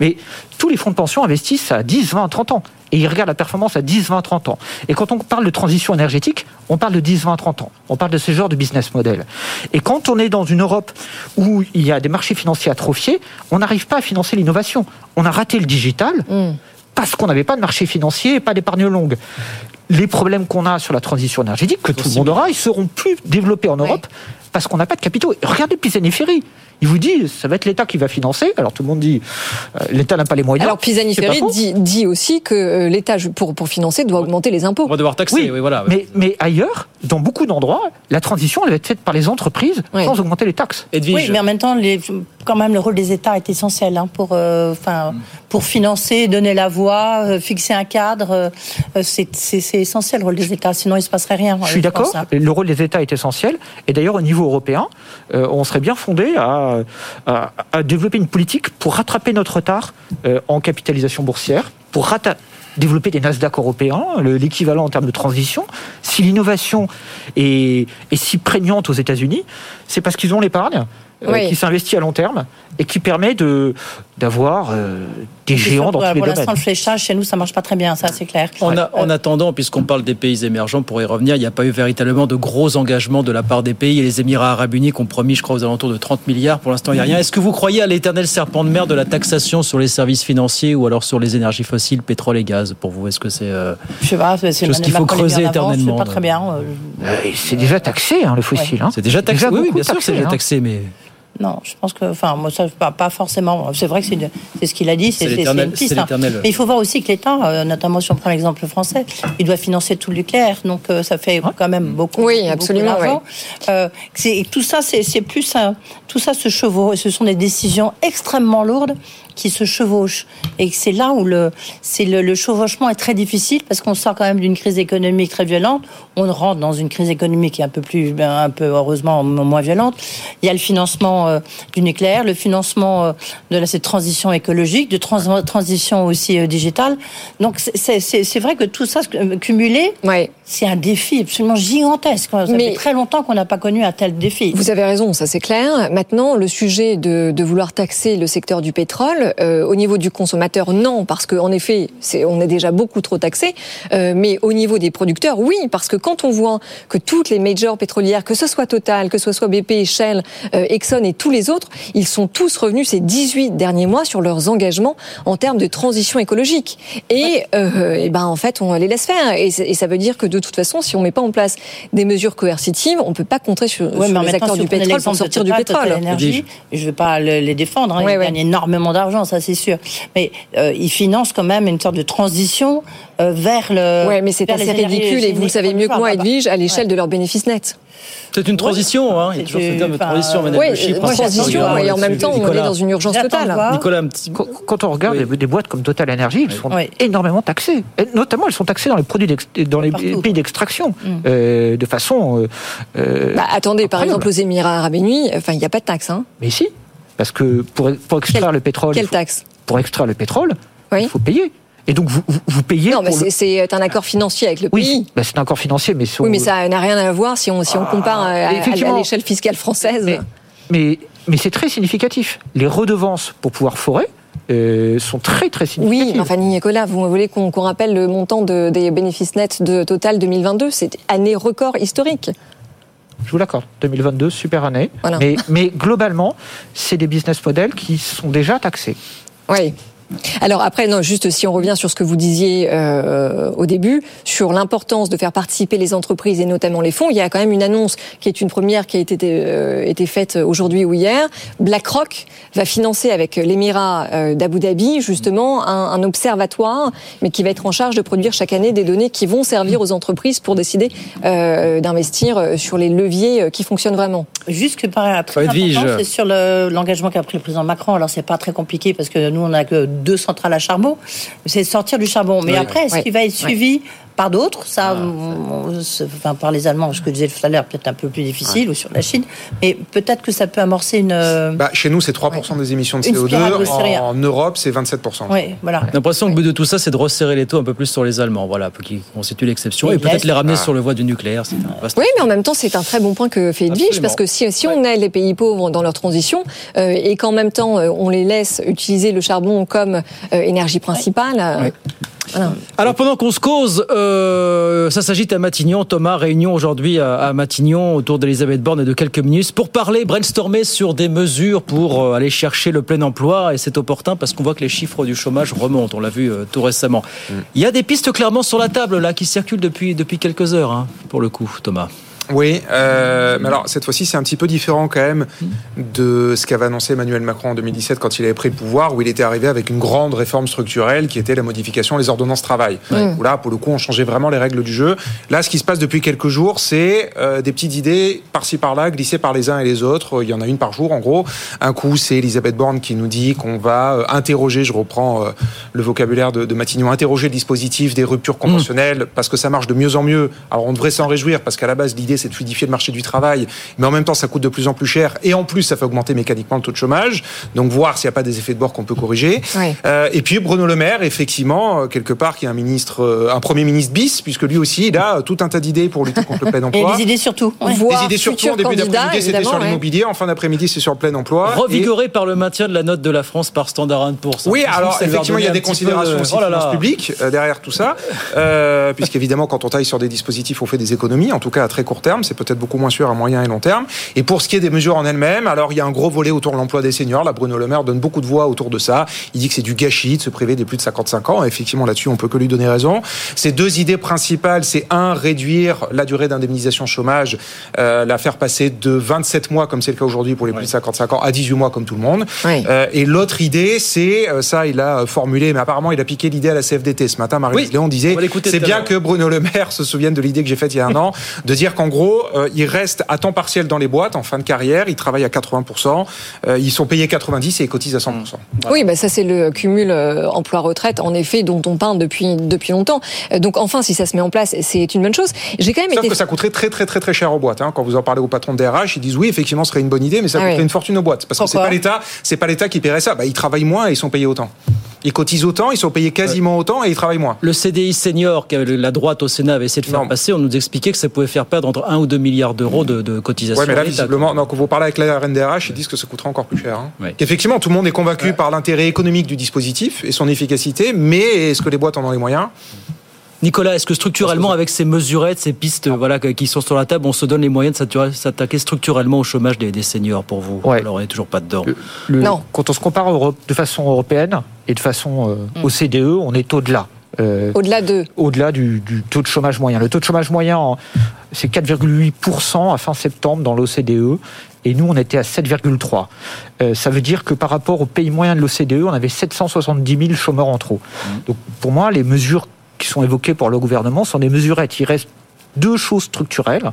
Mais tous les fonds de pension investissent à 10, 20, 30 ans. Et ils regardent la performance à 10, 20, 30 ans. Et quand on parle de transition énergétique, on parle de 10, 20, 30 ans. On parle de ce genre de business model. Et quand on est dans une Europe où il y a des marchés financiers atrophiés, on n'arrive pas à financer l'innovation. On a raté le digital parce qu'on n'avait pas de marché financier et pas d'épargne longue. Les problèmes qu'on a sur la transition énergétique, que tout le monde aura, ils seront plus développés en Europe parce qu'on n'a pas de capitaux. Et Regardez Pisani-Ferry. Il vous dit, ça va être l'État qui va financer. Alors tout le monde dit, euh, l'État n'a pas les moyens. Alors Pisani Ferry dit, dit aussi que euh, l'État, pour, pour financer, doit augmenter les impôts. On va devoir taxer, oui, voilà. Mais, mais ailleurs, dans beaucoup d'endroits, la transition elle va être faite par les entreprises sans augmenter les taxes. Oui, mais en même temps, les, quand même, le rôle des États est essentiel hein, pour, euh, pour financer, donner la voie, euh, fixer un cadre. euh, c'est c'est- essentiel le rôle des États, sinon il se passerait rien. Je suis d'accord. Le rôle des États est essentiel. Et d'ailleurs, au niveau européen, euh, on serait bien fondé à, à- à développer une politique pour rattraper notre retard euh, en capitalisation boursière, pour développer des Nasdaq européens, le- l'équivalent en termes de transition. Si l'innovation est, est si prégnante aux États-Unis, c'est parce qu'ils ont l'épargne. Euh, Oui. qui s'investit à long terme et qui permet de d'avoir euh, des géants dans tous les pour l'instant, domaines. le fléchage chez nous, ça marche pas très bien, ça c'est clair. En, a- en attendant, puisqu'on parle des pays émergents, pour y revenir, il n'y a pas eu véritablement de gros engagements de la part des pays. Et les Émirats arabes unis qui ont promis, je crois, aux alentours de 30 milliards. Pour l'instant, il n'y a rien. Est-ce que vous croyez à l'éternel serpent de mer de la taxation sur les services financiers ou alors sur les énergies fossiles, pétrole et gaz Pour vous, est-ce que c'est euh, Je sais pas, c'est chose qu'il faut creuser éternellement Je sais pas très bien. euh, c'est déjà taxé, hein, le fossile. hein. C'est déjà taxé. oui, bien sûr, que c'est taxé, déjà hein. taxé, mais Non, je pense que, enfin, moi, ça, pas, pas forcément. C'est vrai que c'est ce qu'il a dit, c'est une piste. c'est hein. Mais il faut voir aussi que l'État, euh, notamment si on prend l'exemple français, il doit financer tout le nucléaire, donc euh, ça fait quand même beaucoup. Oui, beaucoup, absolument, beaucoup. Euh, c'est- tout ça, c'est c'est plus un- tout ça se chevauche. Ce sont des décisions extrêmement lourdes qui se chevauchent, et c'est là où le, c'est le, le chevauchement est très difficile parce qu'on sort quand même d'une crise économique très violente. On rentre dans une crise économique qui est un peu plus, ben, un peu heureusement moins violente. Il y a le financement euh, du nucléaire, le financement euh, de la, cette transition écologique, de trans- transition aussi euh, digitale. Donc c'est- c'est c'est- c'est vrai que tout ça cumulé, c'est un défi absolument gigantesque. Ça Mais- fait très longtemps qu'on n'a pas connu un tel défi. Vous avez raison, ça c'est clair. Maintenant, le sujet de, de vouloir taxer le secteur du pétrole, euh, au niveau du consommateur, non, parce qu'en effet, c'est, on est déjà beaucoup trop taxé. Euh, mais au niveau des producteurs, oui, parce que quand on voit que toutes les majors pétrolières, que ce soit Total, que ce soit BP, Shell, euh, Exxon et tous les autres, ils sont tous revenus ces 18 derniers mois sur leurs engagements en termes de transition écologique. Et, euh, et ben en fait, on les laisse faire. Et, ça veut dire que de toute façon, si on met pas en place des mesures coercitives, on peut pas compter sur, Ouais, sur mais en les acteurs si du pétrole pour sortir du pétrole. Total je ne vais pas le- les défendre, hein, Ouais, ils ouais. gagnent énormément d'argent ça c'est sûr. Mais euh, ils financent quand même une sorte de transition euh, vers le. Ouais, mais c'est assez ridicule et vous le savez mieux que moi, Edwige, à l'échelle de leurs bénéfices nets. C'est une transition, hein. il y a toujours ce terme de transition. Oui, transition, et en même temps, on est dans une urgence totale. Nicolas, quand on regarde des boîtes comme Total Energy, elles sont énormément taxées. Notamment, elles sont taxées dans les produits dans les pays d'extraction, mm. euh, de façon. Euh, bah, attendez, par exemple, aux Émirats Arabes Unis, enfin, il n'y a pas de taxe, hein. Mais si, parce que pour, pour extraire le pétrole. Quelle taxe? Pour extraire le pétrole, il faut payer. Et donc vous, vous, payez. Non, mais c'est un accord financier avec le pays. Bah, c'est un accord financier, mais oui, mais ça n'a rien à voir si on si on ah, compare à, l'échelle fiscale française. Mais mais, c'est très significatif. Les redevances pour pouvoir forer. Euh, sont très très significatives. Oui, enfin Nicolas, vous voulez qu'on rappelle le montant de, des bénéfices nets de Total 2022 C'est année record historique. Je vous l'accorde, 2022, super année. Mais, mais globalement, c'est des business models qui sont déjà taxés. Oui. Alors après, non, juste si on revient sur ce que vous disiez euh, au début, sur l'importance de faire participer les entreprises et notamment les fonds, il y a quand même une annonce qui est une première qui a été, euh, été faite aujourd'hui ou hier. BlackRock va financer avec l'Émirat euh, d'Abu Dhabi justement un, un, observatoire, mais qui va être en charge de produire chaque année des données qui vont servir aux entreprises pour décider euh, d'investir sur les leviers qui fonctionnent vraiment. Juste que par très important, c'est sur l'engagement qu'a pris le président Macron. Alors c'est pas très compliqué parce que nous on a que deux centrales à charbon, c'est sortir du charbon. Mais après, est-ce qu'il va être suivi par d'autres. Ça, ah. enfin, par les Allemands, ce que je disais tout à l'heure, peut-être un peu plus difficile, ou sur la Chine. Mais peut-être que ça peut amorcer une. Euh, bah, chez nous, c'est 3% des émissions de CO2. En, Europe, c'est 27%. Oui, voilà. L'impression que le but de tout ça, c'est de resserrer les taux un peu plus sur les Allemands, voilà, qui constituent l'exception, et, peut-être les ramener sur le voie du nucléaire. Oui, mais en même temps, c'est un très bon point que fait Edwige, parce que si, si on aide les pays pauvres dans leur transition, euh, et qu'en même temps, euh, on les laisse utiliser le charbon comme énergie principale. Alors pendant qu'on se cause, euh, ça s'agit à Matignon. Thomas, réunion aujourd'hui à, Matignon autour d'Elisabeth Borne et de quelques minutes pour parler, brainstormer sur des mesures pour euh, aller chercher le plein emploi. Et c'est opportun parce qu'on voit que les chiffres du chômage remontent. On l'a vu euh, tout récemment. Mm. Il y a des pistes clairement sur la table là qui circulent depuis depuis quelques heures, hein, pour le coup, Thomas. Oui, euh, mais alors cette fois-ci c'est un petit peu différent quand même de ce qu'avait annoncé Emmanuel Macron en 2017 quand il avait pris le pouvoir, où il était arrivé avec une grande réforme structurelle qui était la modification des ordonnances travail. Où là, pour le coup, on changeait vraiment les règles du jeu. Là, ce qui se passe depuis quelques jours, c'est euh, des petites idées par-ci par-là glissées par les uns et les autres. Il y en a une par jour, en gros. Un coup, c'est Elisabeth Borne qui nous dit qu'on va euh, interroger, je reprends euh, le vocabulaire de, de, Matignon, interroger le dispositif des ruptures conventionnelles parce que ça marche de mieux en mieux. Alors on devrait s'en réjouir parce qu'à la base, l'idée c'est de fluidifier le marché du travail, mais en même temps, ça coûte de plus en plus cher, et en plus, ça fait augmenter mécaniquement le taux de chômage. Donc, voir s'il n'y a pas des effets de bord qu'on peut corriger. Euh, et puis, Bruno Le Maire, effectivement, euh, quelque part, qui est un ministre, euh, un premier ministre bis, puisque lui aussi, il a tout un tas d'idées pour lutter contre le plein <laughs> emploi. Et des idées surtout. Des idées surtout en début d'après-midi, c'était sur l'immobilier. En fin d'après-midi, c'est sur le plein emploi. Revigoré par le maintien de la note de la France par Standard Poor's. Oui, alors effectivement, il y a des considérations aussi oh publiques derrière tout ça, puisqu'évidemment, quand on taille sur des dispositifs, on fait des économies, en tout cas à très court terme. C'est peut-être beaucoup moins sûr à moyen et long terme. Et pour ce qui est des mesures en elles-mêmes, alors il y a un gros volet autour de l'emploi des seniors. Là, Bruno Le Maire donne beaucoup de voix autour de ça. Il dit que c'est du gâchis de se priver des plus de 55 ans. effectivement, là-dessus, on peut que lui donner raison. Ces deux idées principales, c'est un, réduire la durée d'indemnisation chômage, euh, la faire passer de 27 mois, comme c'est le cas aujourd'hui pour les plus de 55 ans, à 18 mois, comme tout le monde. Euh, et l'autre idée, c'est, euh, ça, il a formulé, mais apparemment, il a piqué l'idée à la CFDT. Ce matin, Marie Léon disait, c'est bien que Bruno Le Maire se souvienne de l'idée que j'ai faite il y a un <laughs> an, de dire qu'en gros, il reste à temps partiel dans les boîtes en fin de carrière, ils travaillent à 80%, euh, ils sont payés 90 et ils cotisent à 100%. Oui, bah ça c'est le cumul euh, emploi-retraite, en effet, dont on parle depuis, depuis longtemps. Euh, donc enfin, si ça se met en place, c'est une bonne chose. J'ai quand même Sauf que ça coûterait très très très très cher aux boîtes. Hein. Quand vous en parlez au patron de DRH, ils disent oui, effectivement, ce serait une bonne idée, mais ça ah coûterait une fortune aux boîtes. Parce que c'est pas l'État, c'est pas l'État qui paierait ça. Bah, ils travaillent moins et ils sont payés autant. Ils cotisent autant, ils sont payés quasiment autant et ils travaillent moins. Le CDI senior que la droite au Sénat avait essayé de faire passer, on nous expliquait que ça pouvait faire perdre entre 1 ou 2 milliards d'euros de, de cotisation. Oui, mais là, visiblement, quand vous parlez avec la RNDRH, ils disent que ça coûtera encore plus cher. Hein. Effectivement, tout le monde est convaincu par l'intérêt économique du dispositif et son efficacité, mais est-ce que les boîtes en ont les moyens? Nicolas, est-ce que structurellement, avec ces mesurettes, ces pistes voilà, qui sont sur la table, on se donne les moyens de s'attaquer structurellement au chômage des, seniors pour vous Alors, on n'est toujours pas dedans. non. Quand on se compare de façon européenne et de façon euh, au CDE, on est au-delà. Euh, au-delà de Au-delà du, taux de chômage moyen. Le taux de chômage moyen, c'est 4,8% à fin septembre dans l'OCDE et nous, on était à 7,3. Euh, ça veut dire que par rapport au pays moyen de l'OCDE, on avait 770 000 chômeurs en trop. Mmh. Donc pour moi, les mesures qui sont évoquées par le gouvernement sont des mesurettes. Deux choses structurelles.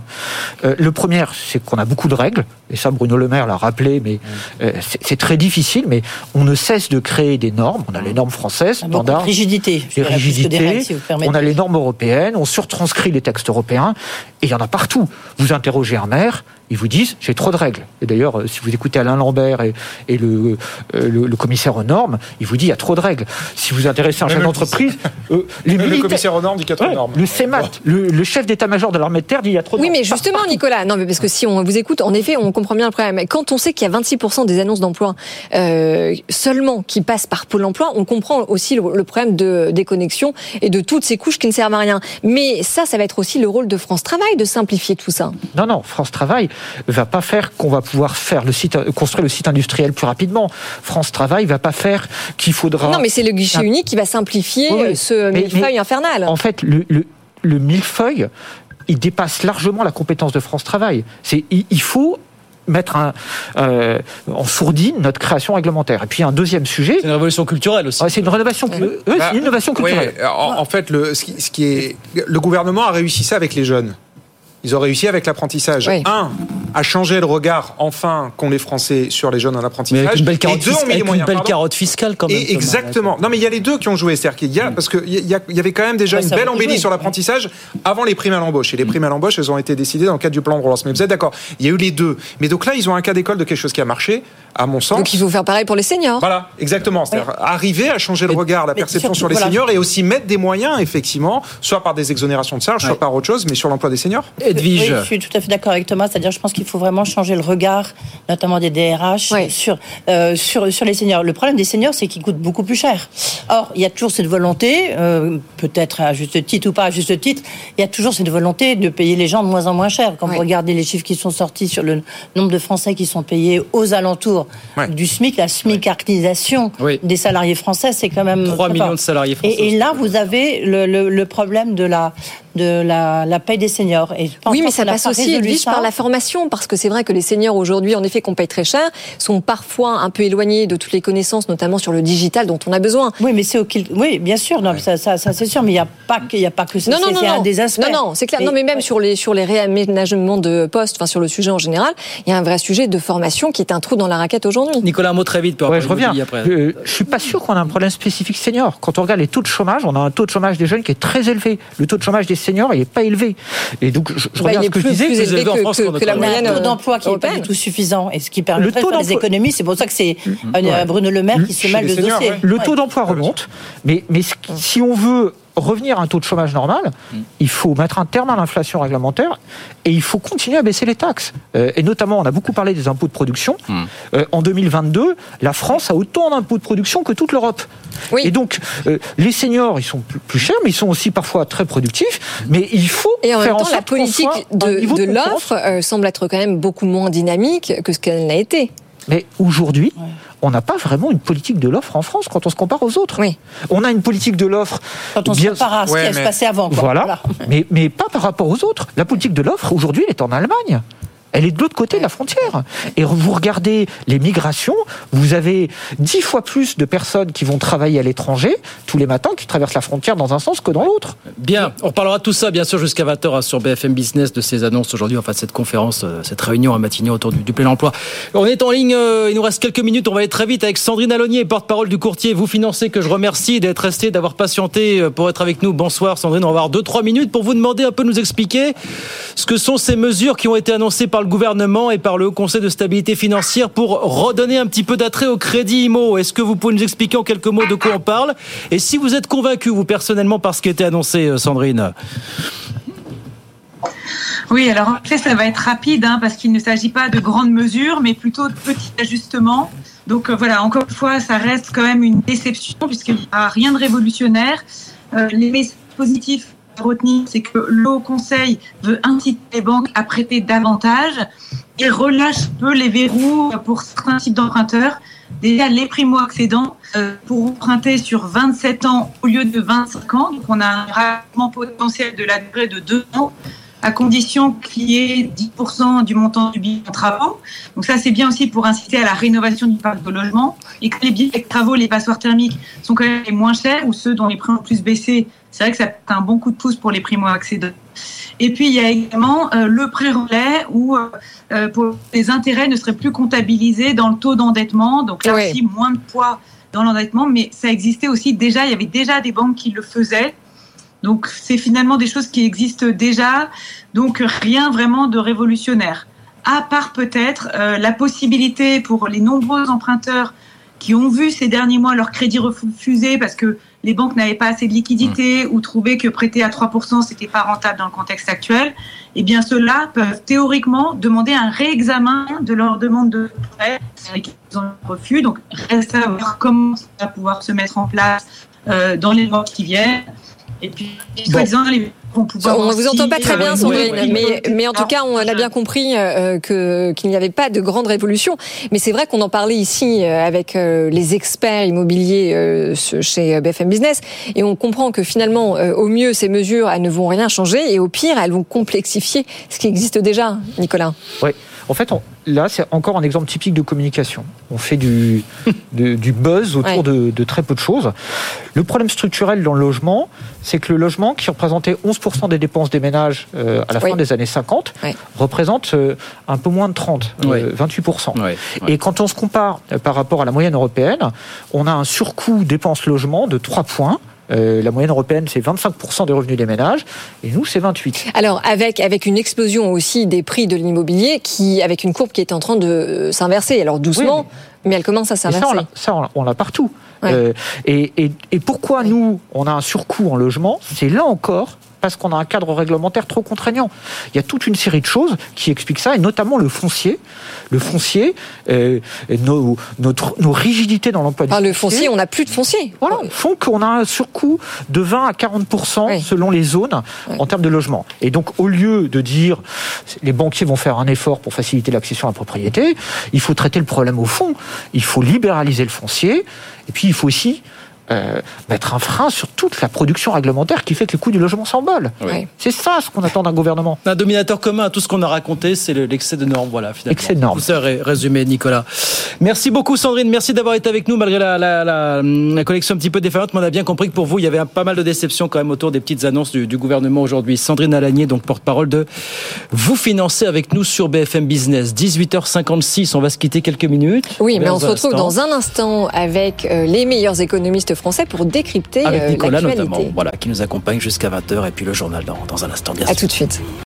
Euh, le premier, c'est qu'on a beaucoup de règles, et ça Bruno Le Maire l'a rappelé, mais euh, c'est très difficile, mais on ne cesse de créer des normes. On a les normes françaises, standards. Rigidité. Des rigidités. on a les normes européennes, on surtranscrit les textes européens, et il y en a partout. Vous interrogez un maire, ils vous disent j'ai trop de règles. Et d'ailleurs, euh, si vous écoutez Alain Lambert et, le, le, commissaire aux normes, il vous dit il y a trop de règles. Si vous intéressez un chef d'entreprise, <laughs> les le commissaire aux normes dit qu'il y a trop de normes. Le CEMAT, le, le chef d'état de l'armée de terre dit il y a trop Oui, mais justement, Nicolas, non, mais parce que si on vous écoute, en effet, on comprend bien le problème. Quand on sait qu'il y a 26% des annonces d'emploi euh, seulement qui passent par Pôle emploi, on comprend aussi le, problème de déconnexion et de toutes ces couches qui ne servent à rien. Mais ça, ça va être aussi le rôle de France Travail de simplifier tout ça. Non, non, France Travail va pas faire qu'on va pouvoir faire le site, construire le site industriel plus rapidement. France Travail va pas faire qu'il faudra. Non, mais c'est le guichet unique qui va simplifier ce millefeuille infernal. En fait, le, le, le millefeuille, il dépasse largement la compétence de France Travail. C'est, il faut mettre un, euh, en sourdine notre création réglementaire. Et puis un deuxième sujet. C'est une révolution culturelle aussi. c'est une rénovation, euh, c'est une innovation culturelle. en, fait, le, ce qui est, le gouvernement a réussi ça avec les jeunes. Ils ont réussi avec l'apprentissage. Un, à changer le regard, enfin, qu'ont les Français sur les jeunes en apprentissage. Mais avec une belle carotte, fiscale, une belle carotte fiscale quand même. Et exactement. Non, mais il y a les deux qui ont joué. C'est-à-dire qu'il y a, parce qu'il y, y, avait quand même déjà une belle embellie sur l'apprentissage avant les primes à l'embauche. Et les primes à l'embauche, elles ont été décidées dans le cadre du plan de relance. Mais vous êtes d'accord, il y a eu les deux. Mais donc là, ils ont un cas d'école de quelque chose qui a marché, à mon sens. Donc il faut faire pareil pour les seniors. Voilà, exactement. C'est-à-dire arriver à changer le regard, la perception sur les seniors et aussi mettre des moyens, effectivement, soit par des exonérations de charges, soit par autre chose, mais sur l'emploi des seniors. Edwige. Oui, je suis tout à fait d'accord avec Thomas. C'est-à-dire, je pense qu'il faut vraiment changer le regard, notamment des DRH, sur, euh, sur, sur les seniors. Le problème des seniors, c'est qu'ils coûtent beaucoup plus cher. Or, il y a toujours cette volonté, euh, peut-être à juste titre ou pas à juste titre, il y a toujours cette volonté de payer les gens de moins en moins cher. Quand vous regardez les chiffres qui sont sortis sur le nombre de Français qui sont payés aux alentours du SMIC, la SMICartisation des salariés français, c'est quand même 3 millions de salariés français. Et, là, vous avez le, le problème de la de la, la paye des seniors. Et oui, mais ça passe aussi par la formation, parce que c'est vrai que les seniors aujourd'hui, en effet, qu'on paye très cher, sont parfois un peu éloignés de toutes les connaissances, notamment sur le digital dont on a besoin. Oui, mais c'est oui, bien sûr, non, ça, ça, ça c'est sûr, mais il n'y a pas que, il a pas que ça. Non, non, non, un des aspects. Non, non, c'est clair. non, mais même sur les sur les réaménagements de postes, enfin sur le sujet en général, il y a un vrai sujet de formation qui est un trou dans la raquette aujourd'hui. Nicolas, un mot très vite. Ouais, je reviens. Après. Euh, je suis pas sûr qu'on a un problème spécifique senior. Quand on regarde les taux de chômage, on a un taux de chômage des jeunes qui est très élevé. Le taux de chômage des seniors, il n'est pas élevé. Et donc, je, je bah, reviens à ce que je disais. Plus élevé que, que, que, la moyenne taux d'emploi qui n'est pas du tout suffisant et ce qui permet de faire les économies. C'est pour ça que c'est euh, Bruno Le Maire qui se mêle de dossier. Le taux d'emploi remonte, mais, mais si on veut revenir à un taux de chômage normal, mm. il faut mettre un terme à l'inflation réglementaire et il faut continuer à baisser les taxes. Euh, et notamment, on a beaucoup parlé des impôts de production. Mm. Euh, en 2022, la France a autant d'impôts de production que toute l'Europe. Et donc, euh, les seniors, ils sont plus, chers, mais ils sont aussi parfois très productifs. Mais il faut et en faire même temps, la politique de, de l'offre semble être quand même beaucoup moins dynamique que ce qu'elle n'a été. Mais aujourd'hui, on n'a pas vraiment une politique de l'offre en France quand on se compare aux autres. Oui. On a une politique de l'offre. Quand on se compare à ce qui se passait avant. Voilà. Mais, mais pas par rapport aux autres. La politique de l'offre, aujourd'hui, elle est en Allemagne elle est de l'autre côté de la frontière. Et vous regardez les migrations, vous avez dix fois plus de personnes qui vont travailler à l'étranger tous les matins, qui traversent la frontière dans un sens que dans l'autre. Bien, on parlera de tout ça, bien sûr, jusqu'à 20h sur BFM Business, de ces annonces aujourd'hui, enfin cette conférence, euh, cette réunion à Matignon autour du, plein emploi. On est en ligne, euh, il nous reste quelques minutes, on va aller très vite avec Sandrine Alonier, porte-parole du courtier Vous Financez, que je remercie d'être resté, d'avoir patienté euh, pour être avec nous. Bonsoir Sandrine, on va avoir 2-3 minutes pour vous demander un peu, nous expliquer ce que sont ces mesures qui ont été annoncées par le gouvernement et par le Conseil de stabilité financière pour redonner un petit peu d'attrait au crédit IMO. Est-ce que vous pouvez nous expliquer en quelques mots de quoi on parle Et si vous êtes convaincu, vous personnellement, par ce qui a été annoncé, euh, Sandrine oui, alors en fait, ça va être rapide hein, parce qu'il ne s'agit pas de grandes mesures, mais plutôt de petits ajustements. Donc euh, voilà, encore une fois, ça reste quand même une déception puisqu'il n'y a rien de révolutionnaire. Euh, les messages positifs retenir, c'est que le Haut Conseil veut inciter les banques à prêter davantage et relâche peu les verrous pour certains types d'emprunteurs. Déjà, les primo-accédants euh, pour emprunter sur 27 ans au lieu de 25 ans. Donc, on a un règlement potentiel de la durée de 2 ans à condition qu'il y ait 10% du montant du billet en travaux. Donc ça, c'est bien aussi pour inciter à la rénovation du parc de logement. Et que les billets de travaux, les passoires thermiques sont quand même les moins chers ou ceux dont les prix ont plus baissé, c'est vrai que ça fait un bon coup de pouce pour les primo-accédants. Et puis, il y a également euh, le pré-relais où euh, euh, pour les intérêts ne seraient plus comptabilisés dans le taux d'endettement. Donc là aussi, moins de poids dans l'endettement, mais ça existait aussi déjà, il y avait déjà des banques qui le faisaient. Donc c'est finalement des choses qui existent déjà, donc rien vraiment de révolutionnaire. À part peut-être la possibilité pour les nombreux emprunteurs qui ont vu ces derniers mois leur crédit refusé parce que les banques n'avaient pas assez de liquidités mmh. ou trouvaient que prêter à 3%, c'était pas rentable dans le contexte actuel, eh bien ceux-là peuvent théoriquement demander un réexamen de leur demande de prêt ils ont refus. Donc reste à voir comment ça va pouvoir se mettre en place euh, dans les mois qui viennent. Et puis, soi-disant, les on ne vous entend pas très bien, Sandrine, mais, mais en tout cas, on a bien compris euh, que qu'il n'y avait pas de grande révolution. Mais c'est vrai qu'on en parlait ici euh, avec euh, les experts immobiliers chez BFM Business, et on comprend que finalement, au mieux, ces mesures, elles ne vont rien changer, et au pire, elles vont complexifier ce qui existe déjà, Nicolas. Oui. En fait, là, c'est encore un exemple typique de communication. On fait du, <laughs> du buzz autour de, très peu de choses. Le problème structurel dans le logement, c'est que le logement, qui représentait 11% des dépenses des ménages euh, à la fin des années 50, représente euh, un peu moins de 30, 28%. Euh, Et quand on se compare par rapport à la moyenne européenne, on a un surcoût dépenses logement de 3 points. Euh, la moyenne européenne, c'est 25% des revenus des ménages, et nous, c'est 28. Alors, avec, avec une explosion aussi des prix de l'immobilier, qui, avec une courbe qui est en train de euh, s'inverser, alors doucement, mais... elle commence à s'inverser. Ça, on l'a partout. Euh, et, et, et, pourquoi nous, on a un surcoût en logement? C'est là encore parce qu'on a un cadre réglementaire trop contraignant. Il y a toute une série de choses qui expliquent ça, et notamment le foncier. Le foncier, euh, nos, notre, nos rigidités dans l'emploi du. Le foncier, on n'a plus de foncier. Voilà, font qu'on a un surcoût de 20 à 40% selon les zones en termes de logement. Et donc, au lieu de dire les banquiers vont faire un effort pour faciliter l'accession à la propriété, il faut traiter le problème au fond. Il faut libéraliser le foncier, et puis il faut aussi euh, mettre un frein sur toute la production réglementaire qui fait que le coût du logement s'envole. C'est ça ce qu'on attend d'un gouvernement. Un dominateur commun à tout ce qu'on a raconté, c'est l'excès de normes. Voilà, finalement. Excès de normes. Tout ça résumé, Nicolas. Merci beaucoup, Sandrine. Merci d'avoir été avec nous malgré la, la, la, collection un petit peu défaillante. Mais on a bien compris que pour vous, il y avait pas mal de déceptions quand même autour des petites annonces du, du gouvernement aujourd'hui. Sandrine Alagné, donc porte-parole de Vous financez avec nous sur BFM Business. 18h56, on va se quitter quelques minutes. Oui, mais on se retrouve dans un instant avec euh, les meilleurs économistes français pour décrypter Avec euh, Nicolas notamment, voilà, qui nous accompagne jusqu'à 20h et puis le journal dans, dans un instant. Bien à tout de suite.